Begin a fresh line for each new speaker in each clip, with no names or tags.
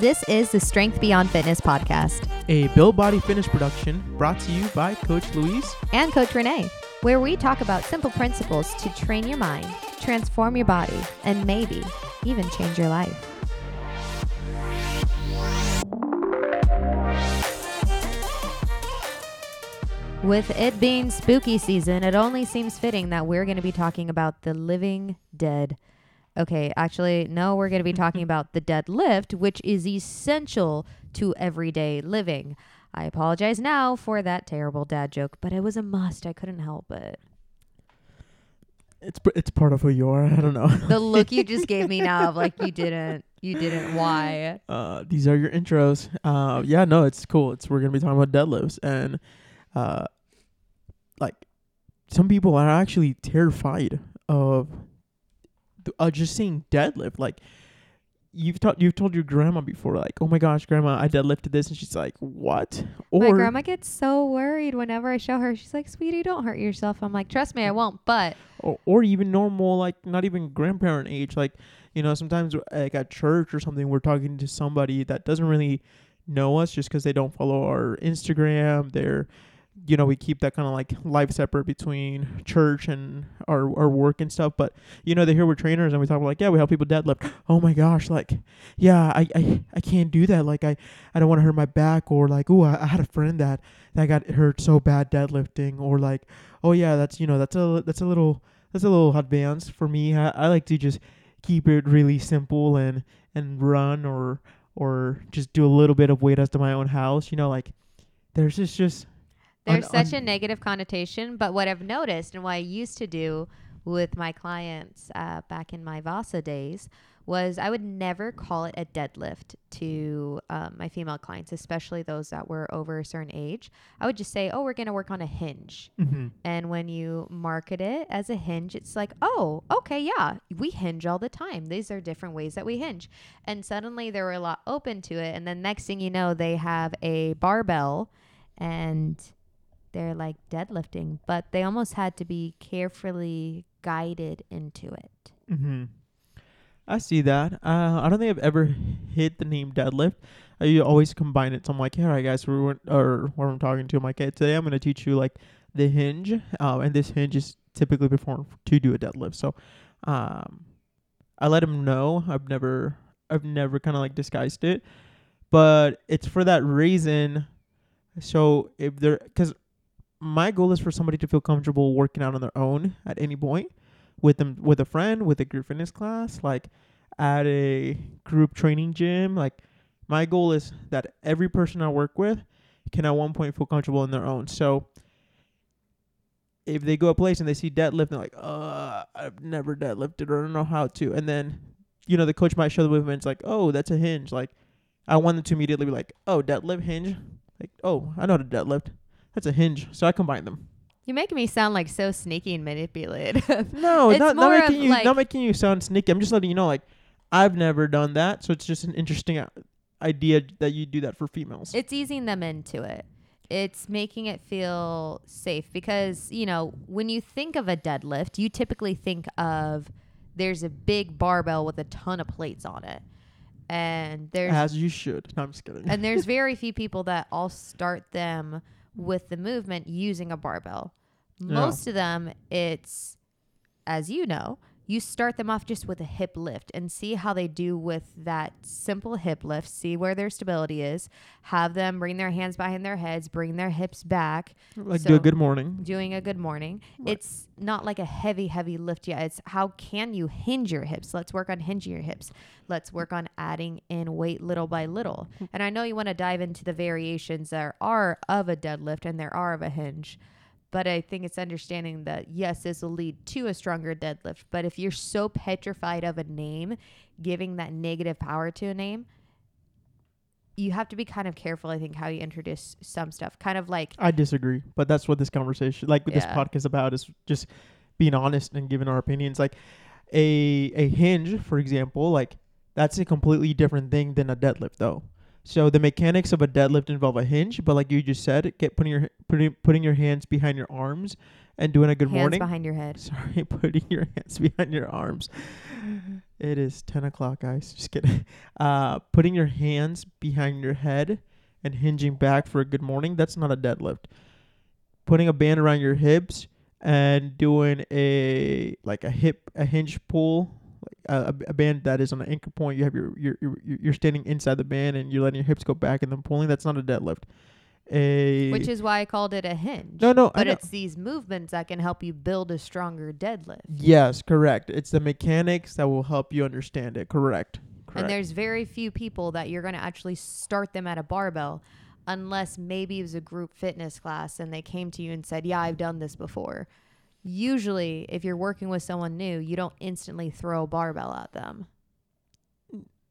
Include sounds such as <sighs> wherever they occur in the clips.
This is the Strength Beyond Fitness podcast
a Build Body Fitness production brought to you by Coach Luis
and Coach Renee, where we talk about simple principles to train your mind, transform your body, and maybe even change your life. With it being spooky season, it only seems fitting that we're going to be talking about the living dead. Okay, actually, no, we're going to be talking <laughs> about the deadlift, which is essential to everyday living. I apologize now for that terrible dad joke, but it was a must. I couldn't help it.
It's it's part of who you are. <laughs> I don't know.
The look you just gave me now of like you didn't, you didn't. Why?
uh, these are your intros. Uh, yeah, no, it's cool. It's we're gonna be talking about deadlifts and uh, like some people are actually terrified of uh, just saying deadlift. Like you've taught you've told your grandma before, like, oh my gosh, grandma, I deadlifted this, and she's like, what? Or
My grandma gets so worried whenever I show her. She's like, "Sweetie, don't hurt yourself." I'm like, "Trust me, I won't." But
or, or even normal, like not even grandparent age. Like, you know, sometimes like at church or something, we're talking to somebody that doesn't really know us just because they don't follow our Instagram. They're, you know, we keep that kind of like life separate between church and our, our work and stuff. But, you know, they hear we're trainers and we talk about like, yeah, we help people deadlift. Oh my gosh, like, yeah, I, I, I can't do that. Like, I, I don't want to hurt my back or like, oh, I, I had a friend that, that got hurt so bad deadlifting or like, oh yeah, that's, you know, that's a, that's a little, that's a little advanced for me. I, I like to just keep it really simple and and run or or just do a little bit of weight as to my own house. You know, like there's just just
there's
Un-
such
un-
a negative connotation. But what I've noticed and what I used to do with my clients uh, back in my Vasa days was I would never call it a deadlift to um, my female clients, especially those that were over a certain age. I would just say, "Oh, we're gonna work on a hinge."
mm-hmm.
And when you market it as a hinge, it's like, oh, okay, yeah, we hinge all the time. These are different ways that we hinge. And suddenly they were a lot open to it. And then next thing you know, they have a barbell and they're like deadlifting, but they almost had to be carefully guided into it.
Mm-hmm. I see that. Uh, I don't think I've ever hit the name deadlift. I always combine it. So I'm like, all right, guys, we went, or when I'm talking to, I'm like, hey, today I'm going to teach you like the hinge. Um, and this hinge is typically performed to do a deadlift. So, um, I let him know. I've never, I've never kind of like disguised it, but it's for that reason. So if they're, cause my goal is for somebody to feel comfortable working out on their own at any point with them with a friend with a group fitness class like at a group training gym. Like my goal is that every person i work with can at one point feel comfortable in their own. So if they go a place and they see deadlift they're like uh i've never deadlifted or i don't know how to. And then you know the coach might show the movements like oh that's a hinge. Like i want them to immediately be like oh deadlift hinge? Like oh i know how to deadlift that's a hinge so i combine them
You make me sound like so sneaky and manipulative. <laughs>
No, not, not making you
like-
not making you sound sneaky. I'm just letting you know, like I've never done that, so it's just an interesting uh, idea that you do that for females.
it's easing them into it. It's making it feel safe because, you know, when you think of a deadlift, you typically think of there's a big barbell with a ton of plates on it. And there's
As you should. No, I'm just kidding.
and there's <laughs> very few people that all start them with the movement using a barbell.
Yeah.
Most of them it's as you know, you start them off just with a hip lift and see how they do with that simple hip lift, see where their stability is, have them bring their hands behind their heads, bring their hips back,
like do a good morning.
doing a good morning.
Right.
It's not like a heavy, heavy lift yet. It's how can you hinge your hips? Let's work on hinging your hips. Let's work on adding in weight little by little. Hmm. And I know you want to dive into the variations there are of a deadlift and there are of a hinge. But I think it's understanding that yes, this will lead to a stronger deadlift. But if you're so petrified of a name, giving that negative power to a name, you have to be kind of careful, I think, how you introduce some stuff. Kind of like
I disagree, but that's what this conversation, like what this podcast about, is just being honest and giving our opinions. Like a a hinge, for example, like that's a completely different thing than a deadlift, though. So the mechanics of a deadlift involve a hinge, but like you just said, get putting your putting putting your hands behind your arms and doing a good
Hands
morning.
behind your head. <laughs>
Sorry, putting your hands behind your arms. It is 10 o'clock, guys. <laughs> Just kidding. Uh, putting your hands behind your head and hinging back for a good morning, that's not a deadlift. Putting a band around your hips and doing a like a hip a hinge pull a, a band that is on an anchor point you have your you're, you're you're standing inside the band and you're letting your hips go back and then pulling that's not a deadlift a
Which is why I called it a hinge.
no no
But it's these movements that can help you build a stronger deadlift.
Yes, correct. It's the mechanics that will help you understand it. Correct. Correct.
And there's very few people that you're going to actually start them at a barbell unless maybe it was a group fitness class and they came to you and said, Yeah, I've done this before. Usually, if you're working with someone new, you don't instantly throw a barbell at them.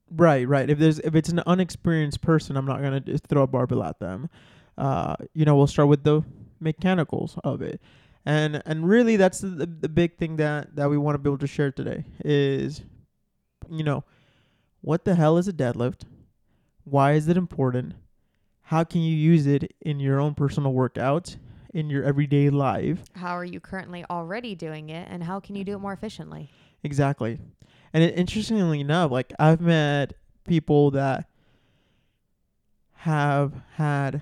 right, right. If there's if it's an unexperienced person, I'm not gonna just throw a barbell at them. Uh, you know, we'll start with the mechanicals of it, and and really that's the the, the big thing that that we want to be able to share today is, you know, what the hell is a deadlift? Why is it important? How can you use it in your own personal workouts, in your everyday life?
How are you currently already doing it, and how can you do it more efficiently?
Exactly. And it, interestingly enough, like I've met people that have had,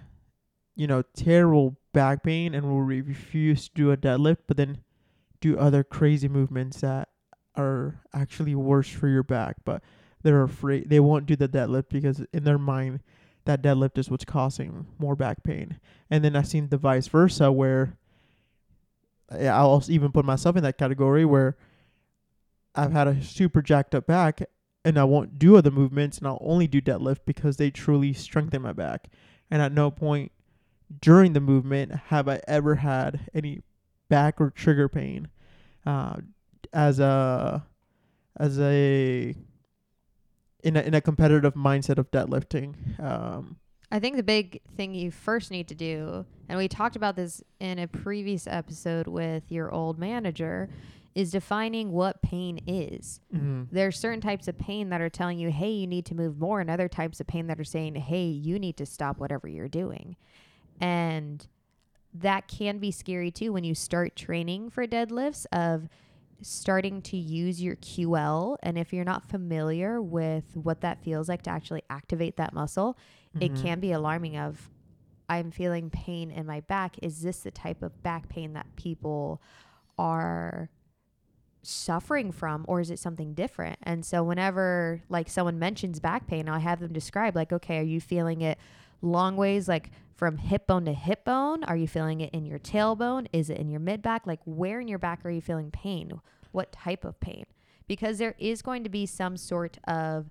you know, terrible back pain and will re- refuse to do a deadlift, but then do other crazy movements that are actually worse for your back, but they're afraid they won't do the deadlift because in their mind that deadlift is what's causing more back pain. And then I've seen the vice versa where I'll also even put myself in that category where I've had a super jacked up back and I won't do other movements and I'll only do deadlift because they truly strengthen my back. And at no point during the movement have I ever had any back or trigger pain uh, as a as a in a in a competitive mindset of deadlifting. Um,
I think the big thing you first need to do, and we talked about this in a previous episode with your old manager, is defining what pain is. There are certain types of pain that are telling you, hey, you need to move more, and other types of pain that are saying, hey, you need to stop whatever you're doing. And that can be scary too when you start training for deadlifts of starting to use your QL and if you're not familiar with what that feels like to actually activate that muscle it
Mhm.
can be alarming of I'm feeling pain in my back. Is this the type of back pain that people are suffering from or is it something different? And so whenever like someone mentions back pain i have them describe like okay are you feeling it long ways? Like from hip bone to hip bone? Are you feeling it in your tailbone? Is it in your mid back? Like where in your back are you feeling pain? What type of pain? Because there is going to be some sort of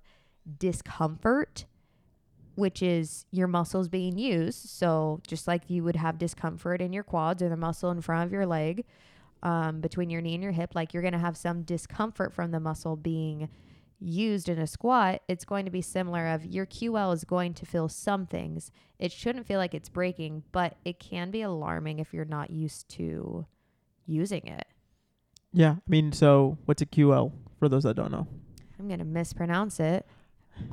discomfort which is your muscles being used. So just like you would have discomfort in your quads or the muscle in front of your leg, um, between your knee and your hip, like you're gonna have some discomfort from the muscle being used in a squat. It's going to be similar. Of your QL is going to feel some things. It shouldn't feel like it's breaking, but it can be alarming if you're not used to using it.
Yeah, I mean, so what's a QL for those that don't know?
I'm gonna mispronounce it.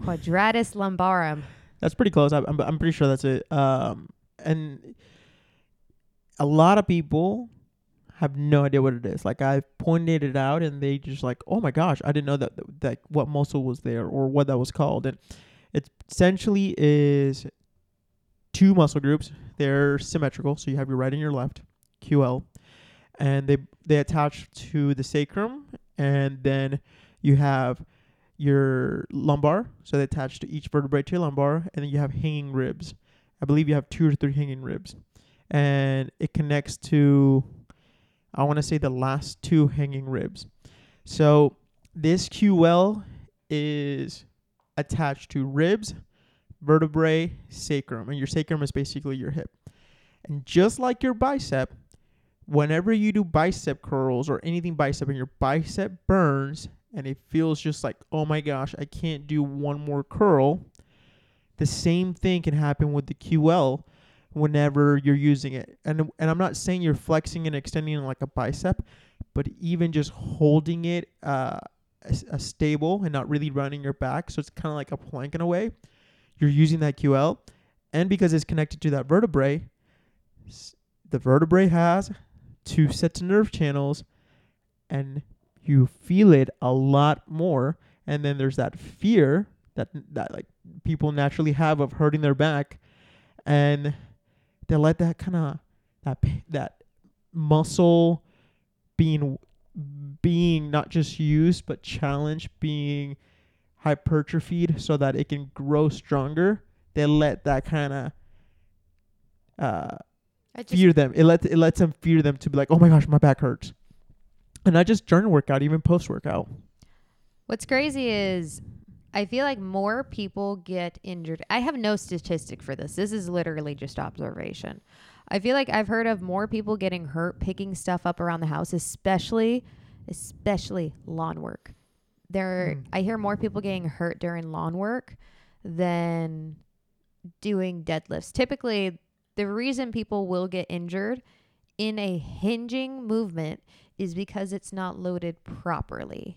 Quadratus lumbarum.
That's pretty close. I, I'm I'm pretty sure that's it. Um, and a lot of people have no idea what it is. Like I've pointed it out, and they just like, oh my gosh, I didn't know that that what muscle was there or what that was called. And it essentially is two muscle groups. They're symmetrical, so you have your right and your left, QL, and they they attach to the sacrum, and then you have your lumbar, so they attach to each vertebrae to your lumbar, and then you have hanging ribs. I believe you have two or three hanging ribs, and it connects to, I want to say the last two hanging ribs. So this QL is attached to ribs, vertebrae, sacrum, and your sacrum is basically your hip. And just like your bicep, whenever you do bicep curls or anything bicep and your bicep burns and it feels just like, oh my gosh, I can't do one more curl, the same thing can happen with the QL whenever you're using it. And and I'm not saying you're flexing and extending like a bicep, but even just holding it uh, a, stable and not really running your back, so it's kind of like a plank in a way. You're using that QL, and because it's connected to that vertebrae, the vertebrae has two sets of nerve channels and you feel it a lot more and then there's that fear that that like people naturally have of hurting their back and they let that kind of that that muscle being being not just used but challenged being hypertrophied so that it can grow stronger they let that kind of uh fear them. It lets it lets them fear them to be like, oh my gosh, my back hurts. And not just during workout, even post workout.
What's crazy is I feel like more people get injured. I have no statistic for this. This is literally just observation. I feel like I've heard of more people getting hurt picking stuff up around the house, especially especially lawn work. There
Mm.
I hear more people getting hurt during lawn work than doing deadlifts. Typically, the reason people will get injured in a hinging movement is because it's not loaded properly.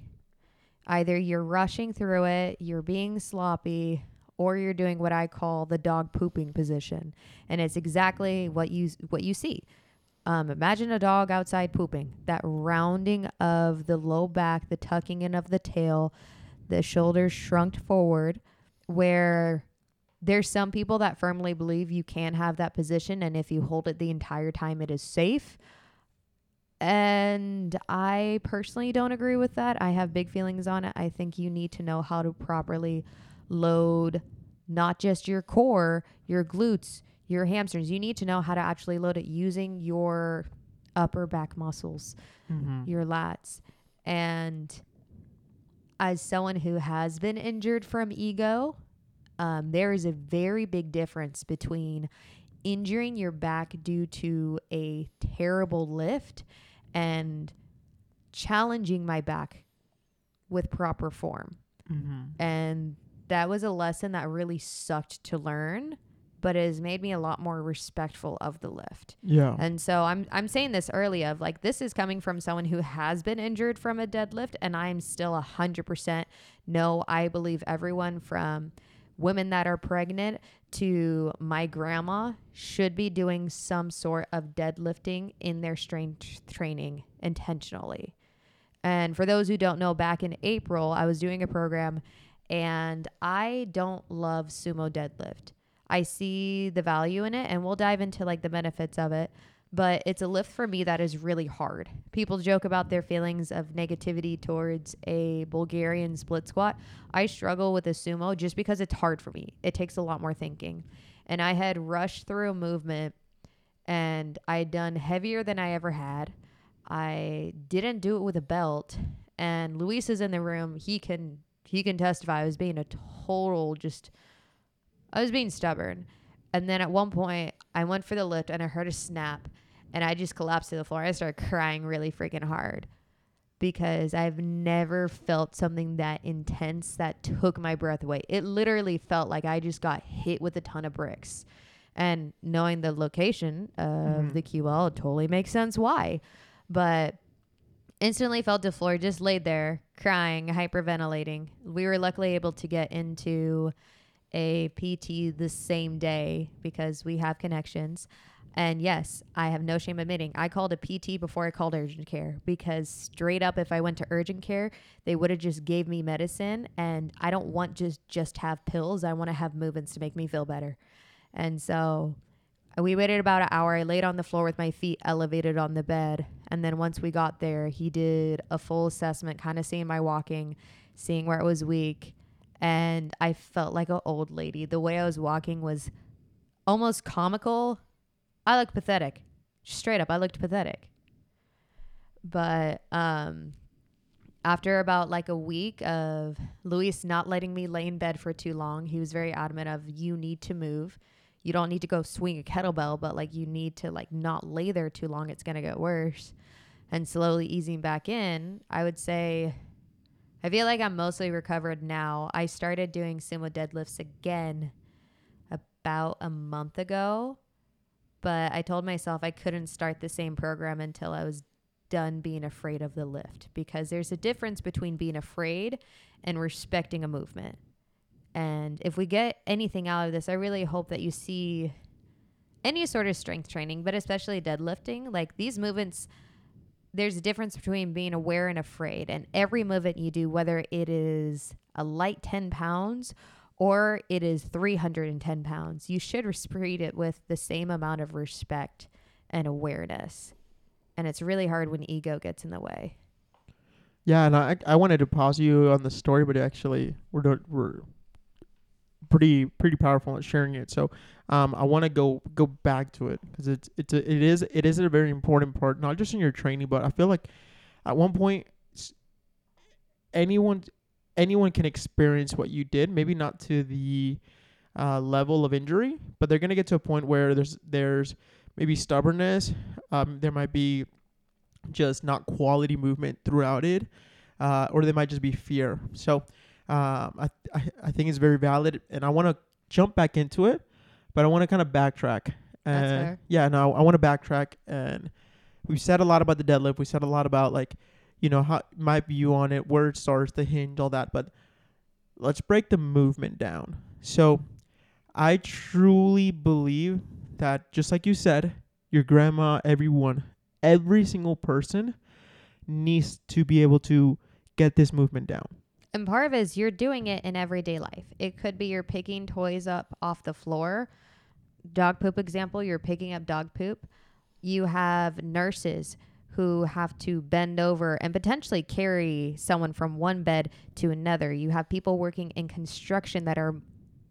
Either you're rushing through it, you're being sloppy, or you're doing what I call the dog pooping position. And it's exactly what you what you see. Um, imagine a dog outside pooping. That rounding of the low back, the tucking in of the tail, the shoulders shrunk forward, where there's some people that firmly believe you can have that position and if you hold it the entire time it is safe and i personally don't agree with that i have big feelings on it i think you need to know how to properly load not just your core your glutes your hamstrings you need to know how to actually load it using your upper back muscles
Mm-hmm.
your lats. And as someone who has been injured from ego, um, there is a very big difference between injuring your back due to a terrible lift and challenging my back with proper form.
Mm-hmm.
And that was a lesson that really sucked to learn, but it has made me a lot more respectful of the lift.
Yeah.
And so I'm I'm saying this early of like this is coming from someone who has been injured from a deadlift and I'm still a hundred percent no, I believe everyone from women that are pregnant to my grandma should be doing some sort of deadlifting in their strength training intentionally. And for those who don't know, back in April, I was doing a program and I don't love sumo deadlift. I see the value in it and we'll dive into like the benefits of it. But it's a lift for me that is really hard. People joke about their feelings of negativity towards a Bulgarian split squat. I struggle with a sumo just because it's hard for me. It takes a lot more thinking. And I had rushed through a movement and I had done heavier than I ever had. I didn't do it with a belt. And Luis is in the room. He can he can testify. I was being a total just I was being stubborn. And then at one point, I went for the lift and I heard a snap and I just collapsed to the floor. I started crying really freaking hard because I've never felt something that intense that took my breath away. It literally felt like I just got hit with a ton of bricks. And knowing the location of
Mhm.
the QL, it totally makes sense why. But instantly fell to the floor, just laid there crying, hyperventilating. We were luckily able to get into a PT the same day because we have connections. And yes, I have no shame admitting I called a PT before I called urgent care because straight up if I went to urgent care, they would have just gave me medicine and I don't want just just have pills. I want to have movements to make me feel better. And so we waited about an hour. I laid on the floor with my feet elevated on the bed. And then once we got there, he did a full assessment, kind of seeing my walking, seeing where it was weak. And I felt like an old lady. The way I was walking was almost comical. I looked pathetic. Straight up, I looked pathetic. But um after about like a week of Luis not letting me lay in bed for too long, he was very adamant of you need to move. You don't need to go swing a kettlebell, but like you need to like not lay there too long. It's gonna get worse. And slowly easing back in, I would say I feel like I'm mostly recovered now. I started doing sumo deadlifts again about a month ago, but I told myself I couldn't start the same program until I was done being afraid of the lift because there's a difference between being afraid and respecting a movement. And if we get anything out of this, I really hope that you see any sort of strength training, but especially deadlifting, like these movements, there's a difference between being aware and afraid. And every movement you do, whether it is a light 10 pounds or it is 310 pounds, you should treat it with the same amount of respect and awareness. And it's really hard when ego gets in the way.
Yeah, and I I wanted to pause you on the story, but actually we're we're pretty pretty powerful at sharing it. So um, I want to go go back to it because it's it's a, it is it is a very important part, not just in your training, but I feel like at one point anyone anyone can experience what you did. Maybe not to the uh, level of injury, but they're gonna get to a point where there's there's maybe stubbornness. Um, there might be just not quality movement throughout it, uh, or there might just be fear. So um, I, I I think it's very valid, and I want to jump back into it, but I want to kind of backtrack.
That's
And
fair.
yeah, no, I want to backtrack, and we've said a lot about the deadlift. We said a lot about like, you know, how my view on it, where it starts, the hinge, all that. But let's break the movement down. So I truly believe that, just like you said, your grandma, everyone, every single person needs to be able to get this movement down.
And part of it is you're doing it in everyday life. It could be you're picking toys up off the floor. Dog poop example, you're picking up dog poop. You have nurses who have to bend over and potentially carry someone from one bed to another. You have people working in construction that are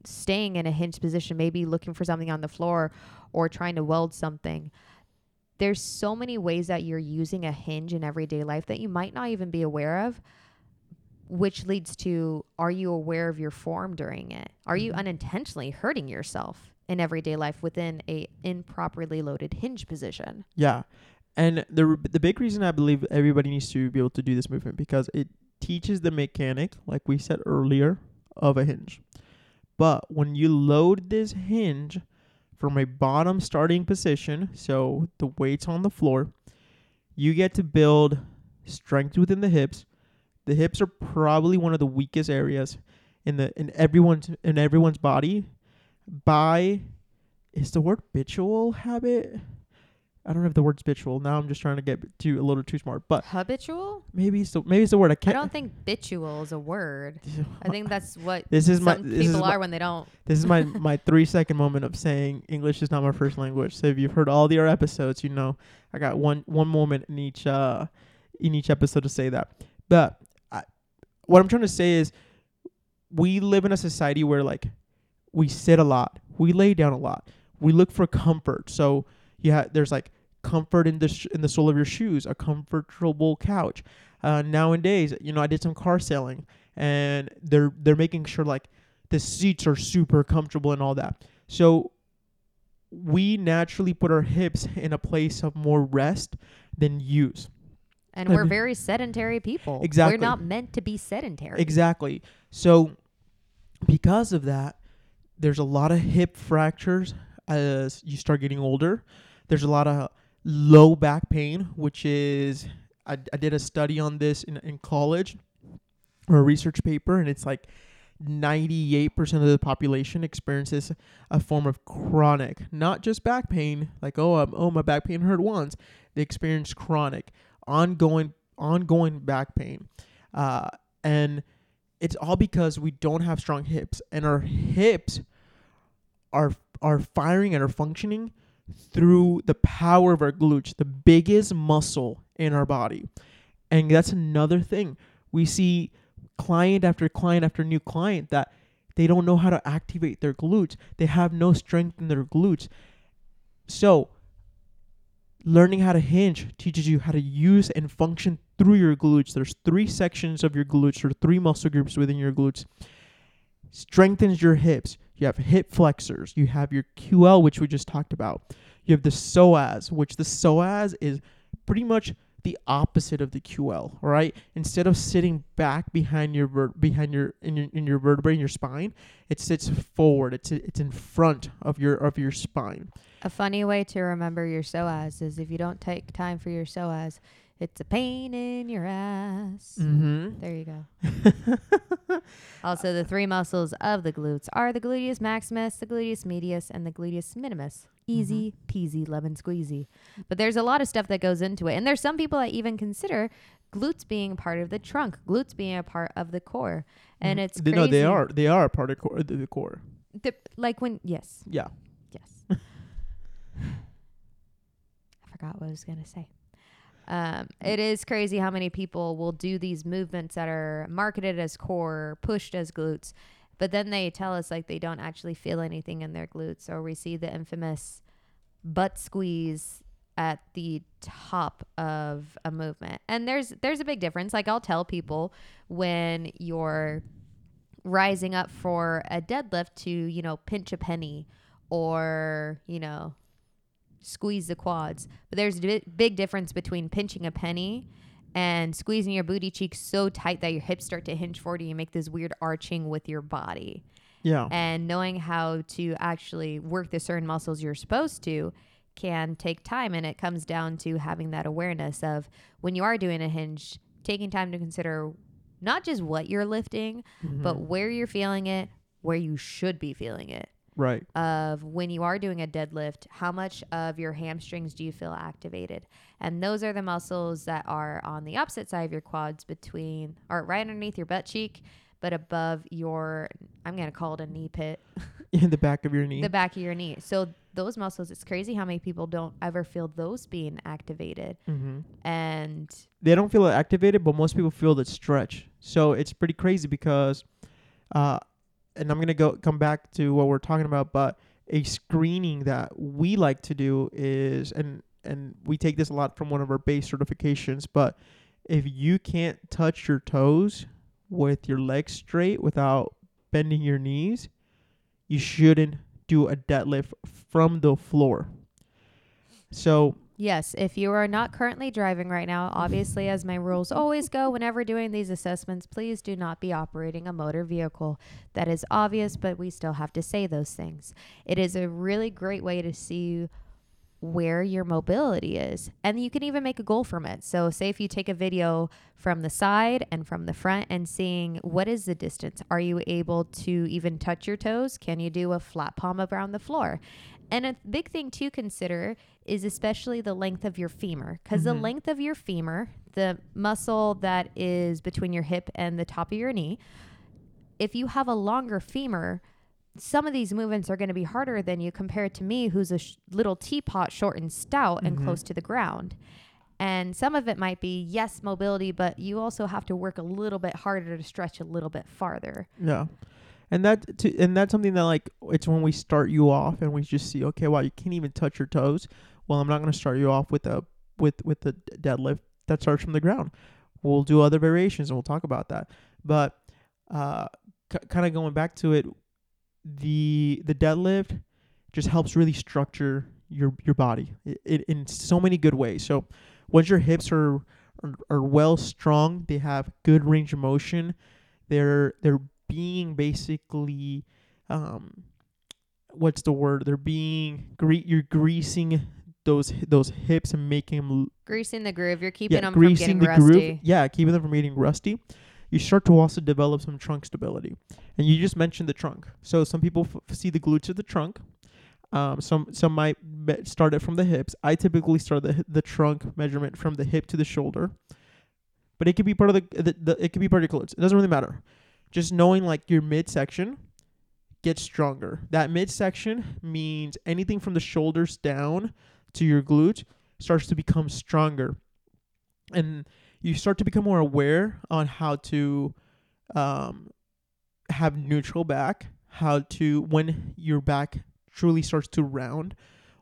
staying in a hinge position, maybe looking for something on the floor or trying to weld something. There's so many ways that you're using a hinge in everyday life that you might not even be aware of which leads to are you aware of your form during it are you
Mhm.
unintentionally hurting yourself in everyday life within a improperly loaded hinge position
Yeah, and the the big reason I believe everybody needs to be able to do this movement because it teaches the mechanic, like we said earlier, of a hinge. But when you load this hinge from a bottom starting position, so the weight's on the floor, you get to build strength within the hips. The hips are probably one of the weakest areas in the in everyone's in everyone's body by is the word habitual habit I don't know if the word's habitual. Now I'm just trying to get too a little too smart, but
habitual
maybe it's the maybe it's the word I can't.
I don't think bitual is a word <sighs> i think that's what <laughs>
this is my
some
this is
people
my,
are when they don't
this is my <laughs> my three second moment of saying English is not my first language. So if you've heard all the other episodes, you know I got one one moment in each uh in each episode to say that. But what I'm trying to say is we live in a society where like we sit a lot, we lay down a lot, we look for comfort. So yeah, there's like comfort in the sh- in the sole of your shoes, a comfortable couch. Uh, nowadays, you know, I did some car selling, and they're they're making sure like the seats are super comfortable and all that. So we naturally put our hips in a place of more rest than use.
And we're <laughs> very sedentary people
Exactly.
we're not meant to be sedentary
Exactly. So because of that, there's a lot of hip fractures as you start getting older. There's a lot of low back pain, which is I, I did a study on this in, in college or a research paper, and it's like 98% of the population experiences a form of chronic, not just back pain, like oh um, oh my back pain hurt once. They experience chronic, ongoing ongoing back pain, uh, and it's all because we don't have strong hips, and our hips are are firing and are functioning through the power of our glutes, the biggest muscle in our body. And that's another thing. We see client after client after new client that they don't know how to activate their glutes. They have no strength in their glutes. So, learning how to hinge teaches you how to use and function through your glutes. There's three sections of your glutes or three muscle groups within your glutes. Strengthens your hips. You have hip flexors. You have your QL, which we just talked about. You have the psoas, which the psoas is pretty much the opposite of the QL. right? Instead of sitting back behind your ver- behind your in your in your vertebrae in your spine, it sits forward. It's it's in front of your of your spine.
A funny way to remember your psoas is if you don't take time for your psoas, It's a pain in your ass.
Mm-hmm.
There you go. <laughs> also, the three muscles of the glutes are the gluteus maximus, the gluteus medius, and the gluteus minimus. Easy peasy lemon squeezy. But there's a lot of stuff that goes into it. And there's some people that even consider glutes being part of the trunk, glutes being a part of the core. And
Mhm.
it's
They- no, they are they are a part of core, the, the core.
The- like when, yes,
Yeah.
yes. <laughs> I forgot what I was going to say. Um, it is crazy how many people will do these movements that are marketed as core, pushed as glutes, but then they tell us like they don't actually feel anything in their glutes, or we see the infamous butt squeeze at the top of a movement. And there's there's a big difference. Like I'll tell people when you're rising up for a deadlift to, you know, pinch a penny or, you know, squeeze the quads. But there's a big difference between pinching a penny and squeezing your booty cheeks so tight that your hips start to hinge forward and you make this weird arching with your body.
Yeah.
And knowing how to actually work the certain muscles you're supposed to can take time. And it comes down to having that awareness of when you are doing a hinge, taking time to consider not just what you're lifting, but
Mhm.
where you're feeling it, where you should be feeling it
right.
of when you are doing a deadlift, how much of your hamstrings do you feel activated? And those are the muscles that are on the opposite side of your quads between or right underneath your butt cheek, but above your I'm going to call it a knee pit,
In <laughs> <laughs> the back of your knee.
the back of your knee. So those muscles, it's crazy how many people don't ever feel those being activated.
mm-hmm.
And
they don't feel it activated, but most people feel the stretch. So it's pretty crazy because, uh, and I'm gonna go come back to what we're talking about, but a screening that we like to do is, and and we take this a lot from one of our base certifications, but if you can't touch your toes with your legs straight without bending your knees, you shouldn't do a deadlift from the floor. So
Yes, if you are not currently driving right now, obviously, as my rules always go whenever doing these assessments, please do not be operating a motor vehicle. That is obvious, but we still have to say those things. It is a really great way to see where your mobility is, and you can even make a goal from it. So, say if you take a video from the side and from the front and seeing what is the distance, are you able to even touch your toes? Can you do a flat palm around the floor? And a big thing to consider is especially the length of your femur because the
Mhm.
length of your femur, the muscle that is between your hip and the top of your knee, if you have a longer femur, some of these movements are going to be harder than you compared to me, who's a sh- little teapot, short and stout, and
Mhm.
close to the ground. And some of it might be yes, mobility, but you also have to work a little bit harder to stretch a little bit farther.
Yeah. And that to, and that's something that like it's when we start you off and we just see okay wow you can't even touch your toes. Well, I'm not going to start you off with a with with the deadlift that starts from the ground. We'll do other variations and we'll talk about that. But uh c- kind of going back to it the the deadlift just helps really structure your your body it, it, in so many good ways. So once your hips are, are are well strong, they have good range of motion. They're they're being basically um what's the word? They're being gre- you're greasing those those hips and making them
Greasing the groove, you're keeping
yeah,
them from
greasing
getting
the
rusty.
groove. Yeah, keeping them from getting rusty. You start to also develop some trunk stability, and you just mentioned the trunk. So some people f- see the glutes of the trunk. Um, some some might be- start it from the hips. I typically start the the trunk measurement from the hip to the shoulder, but it could be part of the, the, the it could be part of your glutes. It doesn't really matter. Just knowing like your midsection gets stronger. That midsection means anything from the shoulders down to your glute starts to become stronger and you start to become more aware on how to um, have neutral back, how to when your back truly starts to round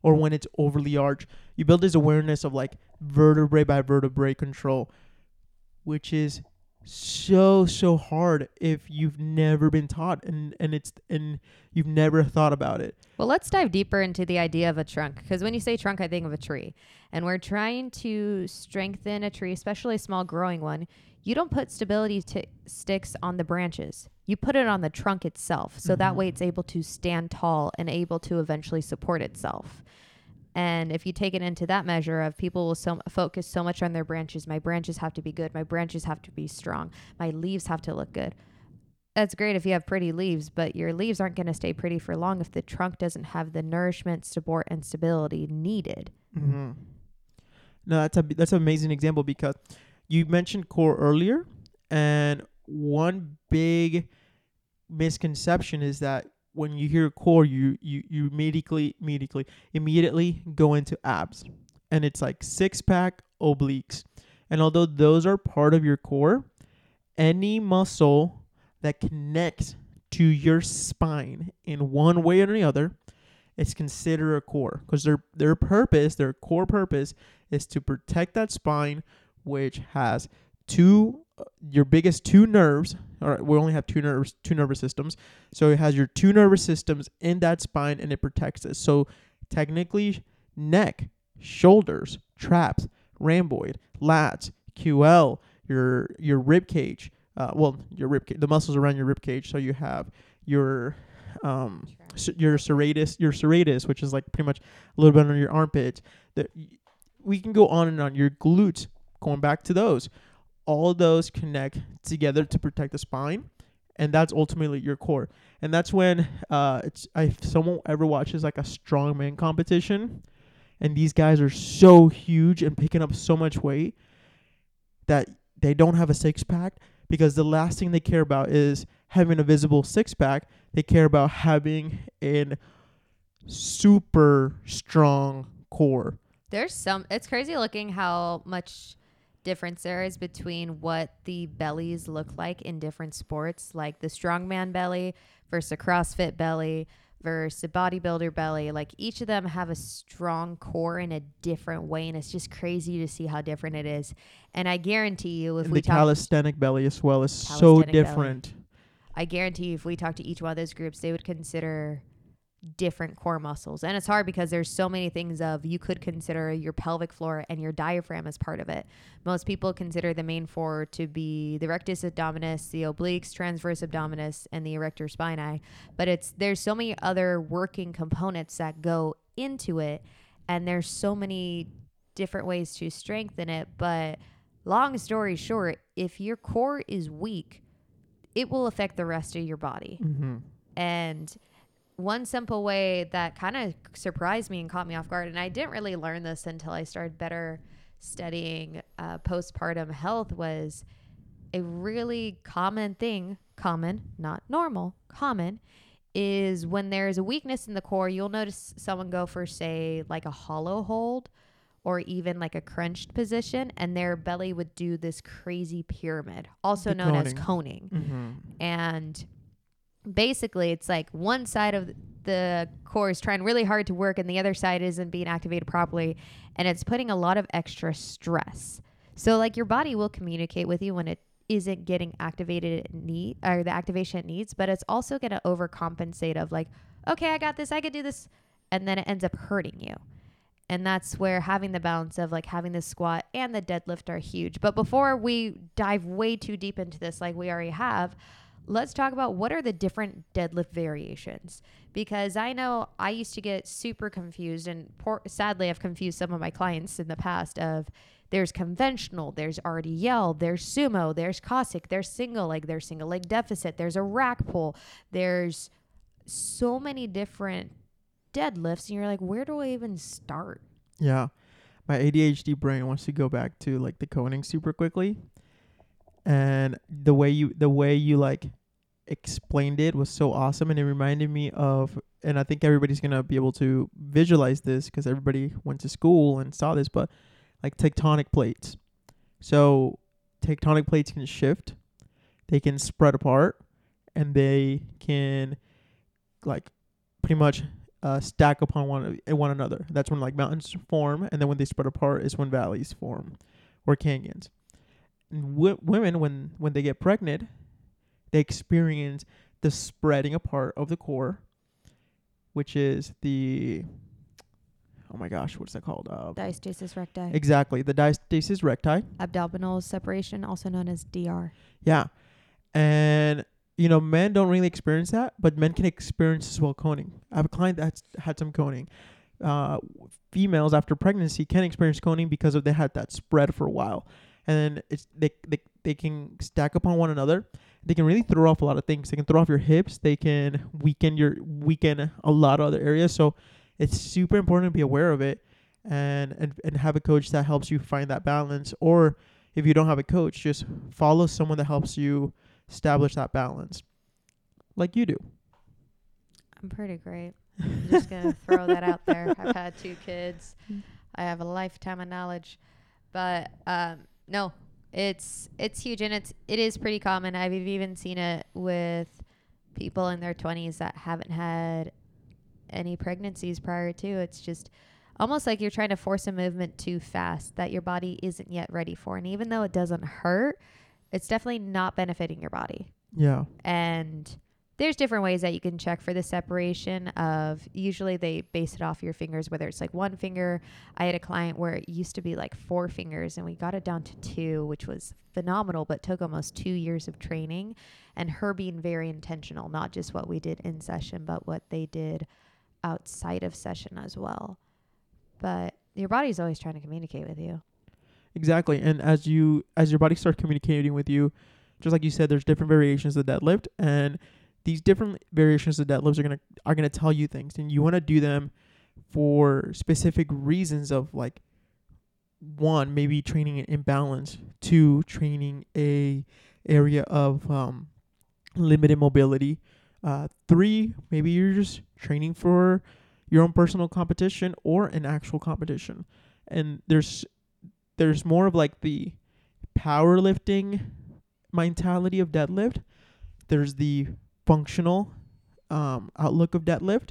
or when it's overly arched. You build this awareness of like vertebrae by vertebrae control, which is so so hard if you've never been taught and and it's and you've never thought about it.
Well, let's dive deeper into the idea of a trunk because when you say trunk, I think of a tree. And we're trying to strengthen a tree, especially a small growing one. You don't put stability t- sticks on the branches, you put it on the trunk itself. So that
Mhm.
way it's able to stand tall and able to eventually support itself. And if you take it into that measure of people will so focus so much on their branches, my branches have to be good, my branches have to be strong, my leaves have to look good. That's great if you have pretty leaves, but your leaves aren't going to stay pretty for long if the trunk doesn't have the nourishment, support, and stability needed.
Mm-hmm. No, that's a that's an amazing example because you mentioned core earlier, and one big misconception is that when you hear core, you you you immediately immediately immediately go into abs, and it's like six pack obliques, and although those are part of your core, any muscle that connects to your spine in one way or the other is considered a core. Because their their purpose, their core purpose, is to protect that spine, which has two your biggest two nerves. All right, we only have two nerves, two nervous systems. So it has your two nervous systems in that spine, and it protects it. So technically, neck, shoulders, traps, rhomboid, lats, QL, your your rib cage, uh, well, your rib ca- the muscles around your rib cage. So you have your um your serratus, your serratus, which is like pretty much a little bit under your armpit That we can go on and on. Your glutes, going back to those, all those connect together to protect the spine, and that's ultimately your core. And that's when uh, it's if someone ever watches like a strongman competition, and these guys are so huge and picking up so much weight that they don't have a six pack because the last thing they care about is having a visible six pack. They care about having an super strong core.
There's some. It's crazy looking how much difference there is between what the bellies look like in different sports, like the strongman belly versus a CrossFit belly versus a bodybuilder belly. Like each of them have a strong core in a different way, and it's just crazy to see how different it is. And I guarantee you, if
And
we
the
talk,
calisthenic belly as well is so
Calisthenic belly.
different.
I guarantee you, if we talk to each one of those groups, they would consider different core muscles. And it's hard because there's so many things of you could consider your pelvic floor and your diaphragm as part of it. Most people consider the main four to be the rectus abdominis, the obliques, transverse abdominis, and the erector spinae. But it's there's so many other working components that go into it and there's so many different ways to strengthen it, but long story short, if your core is weak, it will affect the rest of your body.
Mm-hmm.
And one simple way that kind of surprised me and caught me off guard, and I didn't really learn this until I started better studying uh, postpartum health, was a really common thing, common, not normal, common, is when there's a weakness in the core, you'll notice someone go for, say, like a hollow hold or even like a crunched position, and their belly would do this crazy pyramid, also
The
known as
coning.
coning
Mm-hmm.
and basically it's like one side of the core is trying really hard to work and the other side isn't being activated properly and it's putting a lot of extra stress. So like your body will communicate with you when it isn't getting activated need or the activation it needs but it's also going to overcompensate of like okay i got this i could do this and then it ends up hurting you. And that's where having the balance of like having the squat and the deadlift are huge. But before we dive way too deep into this like we already have let's talk about what are the different deadlift variations because i know i used to get super confused and poor, sadly i've confused some of my clients in the past of there's conventional there's rdl there's sumo there's cossack there's single leg there's single leg deficit there's a rack pull there's so many different deadlifts and you're like where do i even start
Yeah. My ADHD brain wants to go back to like the coning super quickly. And the way you the way you like explained it was so awesome and it reminded me of and I think everybody's going to be able to visualize this cuz everybody went to school and saw this but like tectonic plates. So tectonic plates can shift, they can spread apart and they can like pretty much uh, stack upon one one another. That's when like mountains form, and then when they spread apart is when valleys form, or canyons. W- women, when when they get pregnant, they experience the spreading apart of the core, which is the oh my gosh, what's that called? Uh,
diastasis recti
exactly, the diastasis recti.
abdominal separation also known as dr
Yeah. And you know, men don't really experience that, but men can experience as well coning. I have a client that's had some coning. uh, females after pregnancy can experience coning because of they had that spread for a while, and then it's they they they can stack upon one another. They can really throw off a lot of things. They can throw off your hips. They can weaken your weaken a lot of other areas. So it's super important to be aware of it and and and have a coach that helps you find that balance. Or if you don't have a coach, just follow someone that helps you establish that balance, like you do.
I'm pretty great. I'm just gonna <laughs> throw that out there. I've had two kids. I have a lifetime of knowledge, but um, no, it's it's huge and it's it is pretty common. I've even seen it with people in their 20s that haven't had any pregnancies prior to. It's just almost like you're trying to force a movement too fast that your body isn't yet ready for. And even though it doesn't hurt, it's definitely not benefiting your body.
Yeah.
And there's different ways that you can check for the separation of usually they base it off your fingers whether it's like one finger i had a client where it used to be like four fingers and we got it down to two which was phenomenal but took almost two years of training and her being very intentional not just what we did in session but what they did outside of session as well but your body's always trying to communicate with you
Exactly. And as you as your body starts communicating with you, just like you said, there's different variations of deadlift and these different variations of deadlifts are gonna are gonna tell you things and you wanna do them for specific reasons of like one, maybe training an imbalance, two, training a area of um, limited mobility. Uh, three, maybe you're just training for your own personal competition or an actual competition. And there's there's more of like the powerlifting mentality of deadlift. There's the functional um, outlook of deadlift.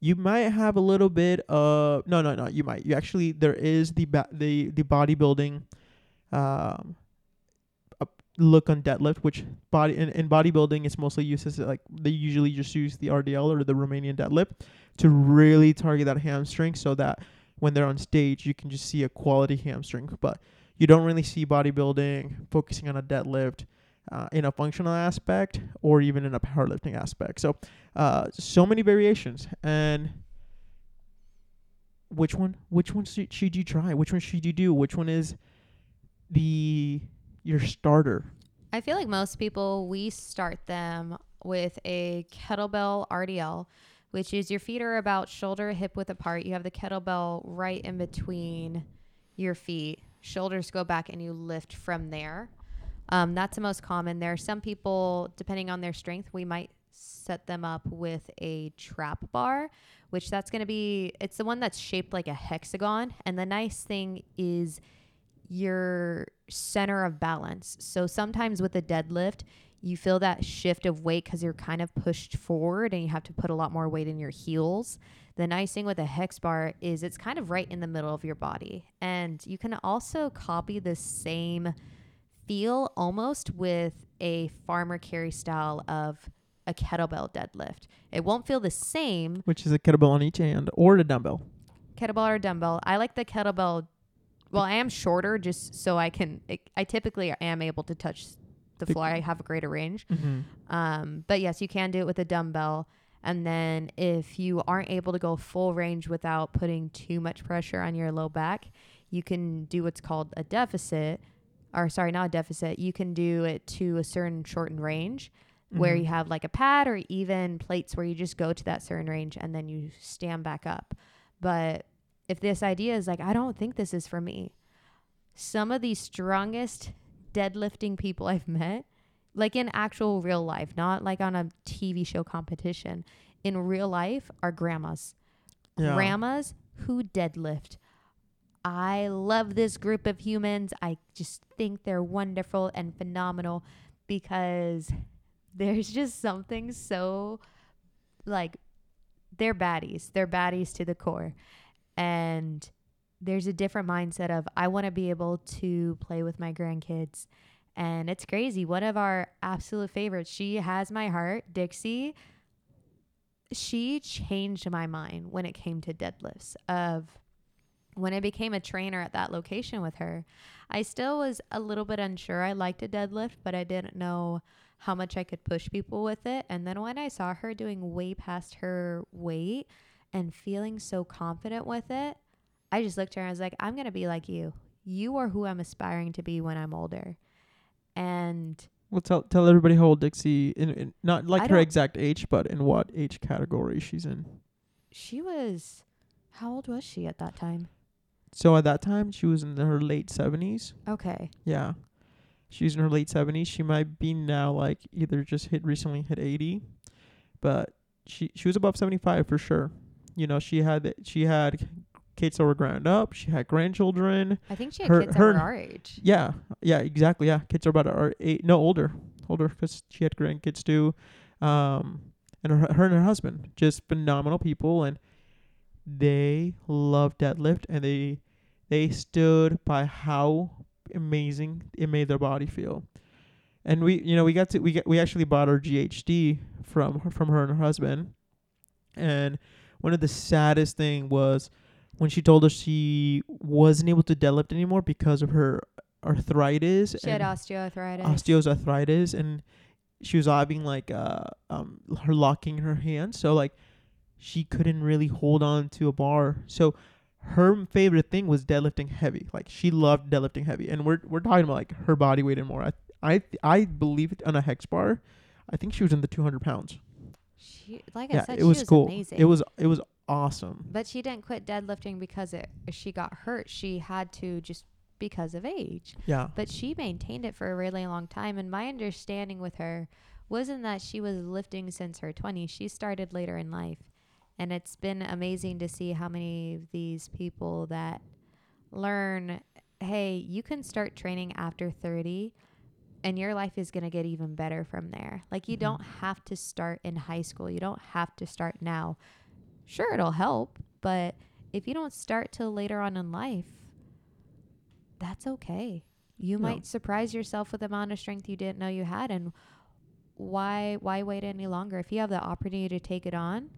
You might have a little bit of no, no, no. You might. You actually there is the ba- the the bodybuilding um, look on deadlift, which body in, in bodybuilding it's mostly used as like they usually just use the RDL or the Romanian deadlift to really target that hamstring so that when they're on stage you can just see a quality hamstring. But you don't really see bodybuilding focusing on a deadlift uh, in a functional aspect or even in a powerlifting aspect. So, uh, so many variations. And which one? Which one should, you try? Which one should you do? Which one is the your starter?
I feel like most people we start them with a kettlebell RDL, which is your feet are about shoulder hip width apart. You have the kettlebell right in between your feet. Shoulders go back and you lift from there. Um, that's the most common. There are some people, depending on their strength, we might set them up with a trap bar, which that's going to be, it's the one that's shaped like a hexagon. And the nice thing is your center of balance. So sometimes with a deadlift, you feel that shift of weight because you're kind of pushed forward and you have to put a lot more weight in your heels. The nice thing with a hex bar is it's kind of right in the middle of your body. And you can also copy the same feel almost with a farmer carry style of a kettlebell deadlift. It won't feel the same
Which is a kettlebell on each hand or a dumbbell.
kettlebell or dumbbell. I like the kettlebell. Well, I am shorter just so I can. I typically am able to touch the
The-
floor. I have a greater range.
Mm-hmm.
Um, but yes, you can do it with a dumbbell. And then if you aren't able to go full range without putting too much pressure on your low back, you can do what's called a deficit. Or sorry, not a deficit. You can do it to a certain shortened range where mm-hmm. you have like a pad or even plates where you just go to that certain range and then you stand back up. But if this idea is like, I don't think this is for me, some of the strongest deadlifting people <laughs> I've met, like in actual real life, not like on a TV show competition, in real life are grandmas.
Yeah.
Grandmas who deadlift. I love this group of humans. I just think they're wonderful and phenomenal because there's just something so like they're baddies. They're baddies to the core. And there's a different mindset of I want to be able to play with my grandkids. And it's crazy. One of our absolute favorites, she has my heart, Dixie. She changed my mind when it came to deadlifts of when I became a trainer at that location with her. I still was a little bit unsure. I liked a deadlift, but I didn't know how much I could push people with it. And then when I saw her doing way past her weight and feeling so confident with it, I just looked at her and I was like, I'm going to be like you. You are who I'm aspiring to be when I'm older. And
Well, tell tell everybody how old Dixie in, in not like
I
her exact age, but in what age category she's in.
she was, how old was she at that time?
So at that time, she was in her late seventies.
Okay.
Yeah, she's in her late seventies. She might be now like either just hit recently hit eighty, but she she was above seventy five for sure. You know, she had she had kids that were ground up. She had grandchildren.
I think she had
Her-
kids
her-
that were our age.
Yeah, yeah, exactly. Yeah, kids are about our eight, no older, older because she had grandkids too, um, and her her and her husband just phenomenal people, and they love deadlift, and they they stood by how amazing it made their body feel, and we you know we got to we get we actually bought our GHD from her, from her and her husband, and one of the saddest thing was when she told us she wasn't able to deadlift anymore because of her arthritis
She had osteoarthritis.
osteoarthritis. And she was having like uh um her locking her hands. So like she couldn't really hold on to a bar so her favorite thing was deadlifting heavy like she loved deadlifting heavy and we're we're talking about like her body weight and more i i i believe it on a hex bar i think she was in the 200 pounds
She, like I said,
it
she
was,
was
cool
amazing.
it was it was awesome
But she didn't quit deadlifting because it she got hurt. She had to just because of age.
yeah
But she maintained it for a really long time. And my understanding with her wasn't that she was lifting since her 20s. She started later in life. And it's been amazing to see how many of these people that learn hey, you can start training after 30 and your life is going to get even better from there. Like, you
Mhm.
don't have to start in high school, you don't have to start now. Sure, it'll help, but if you don't start till later on in life, that's okay. You
Yeah.
might surprise yourself with the amount of strength you didn't know you had and why why wait any longer if you have the opportunity to take it on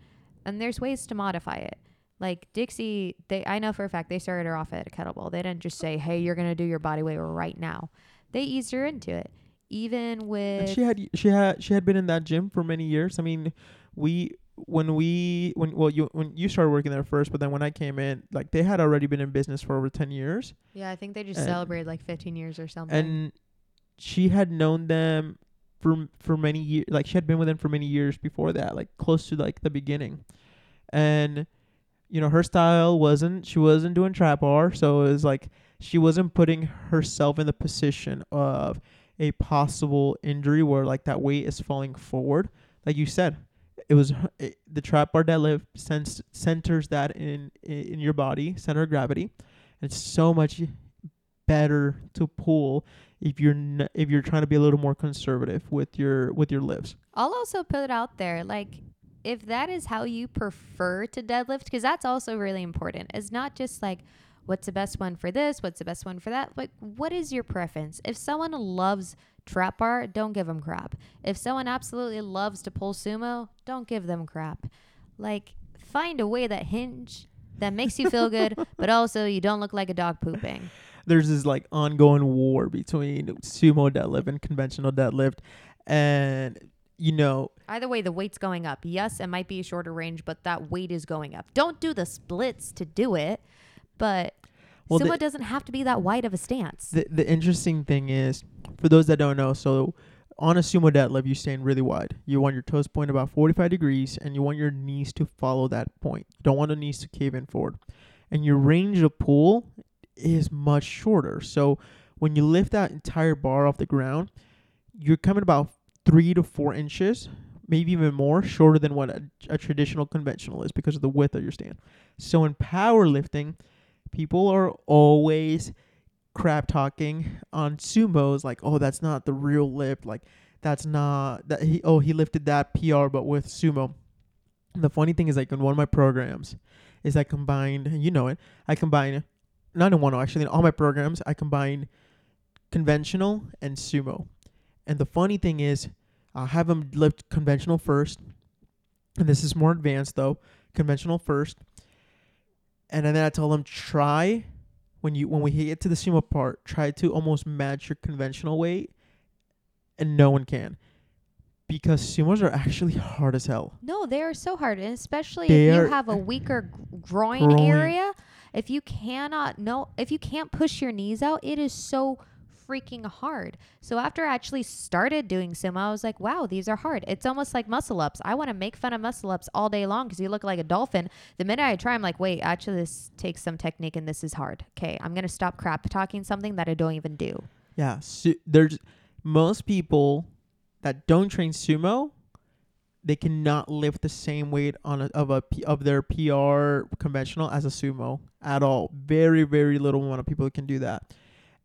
and there's ways to modify it. Like dixie they i know for a fact they started her off at a kettlebell. They didn't just say hey you're going to do your body weight right now. They eased her into it even
And
with
she had she had she had been in that gym for many years. I mean, we when we when well you when you started working there first, but then when I came in, like they had already been in business for over ten years,
yeah i think they just celebrated like 15 years or something.
and she had known them for for many years. Like she had been with them for many years before that, like close to like the beginning, and you know her style wasn't she wasn't doing trap bar, so it was like she wasn't putting herself in the position of a possible injury where like that weight is falling forward. Like you said, it was it, the trap bar deadlift sens- centers that in in your body, center of gravity. It's so much better to pull if you're n- if you're trying to be a little more conservative with your with your lifts.
I'll also put it out there like if that is how you prefer to deadlift because that's also really important. It's not just like what's the best one for this, what's the best one for that. Like what is your preference? If someone loves trap bar, don't give them crap. If someone absolutely loves to pull sumo, don't give them crap. Like find a way that hinge that makes you feel good, <laughs> but also you don't look like a dog pooping.
There's this like ongoing war between sumo deadlift and conventional deadlift, and you know
Either way, the weight's going up. Yes, it might be a shorter range, but that weight is going up. Don't do the splits to do it, but
Well,
sumo
the-
doesn't have to be that wide of a stance.
the the interesting thing is for those that don't know, so on a sumo deadlift you stand really wide. You want your toes point about 45 degrees, and you want your knees to follow that point. You don't want the knees to cave in forward, and your range of pull is much shorter. So when you lift that entire bar off the ground, you're coming about three to four inches, maybe even more, shorter than what a, a traditional conventional is because of the width of your stand. So in powerlifting, people are always crap talking on sumos like, oh, that's not the real lift. Like that's not that he oh he lifted that PR but with sumo. The funny thing is like in one of my programs is I combined you know it, I combine not in one actually in all my programs I combine conventional and sumo. And the funny thing is I'll have them lift conventional first. And this is more advanced though. Conventional first. And then I tell them try when you when we get to the sumo part, try to almost match your conventional weight, and no one can. because sumos are actually hard as hell.
No, they are so hard, and especially
They
if you have a weaker groin,
Groin.
area. If you cannot no, if you can't push your knees out, it is so freaking hard. So after I actually started doing sumo, I was like, wow, these are hard. It's almost like muscle ups. I want to make fun of muscle ups all day long because you look like a dolphin. The minute I try, I'm like, wait, actually, this takes some technique and this is hard. Okay, I'm gonna stop crap talking something that I don't even do.
Yeah, su- there's most people that don't train sumo. They cannot lift the same weight on a, of a of their PR conventional as a sumo at all. Very very little amount of people can do that.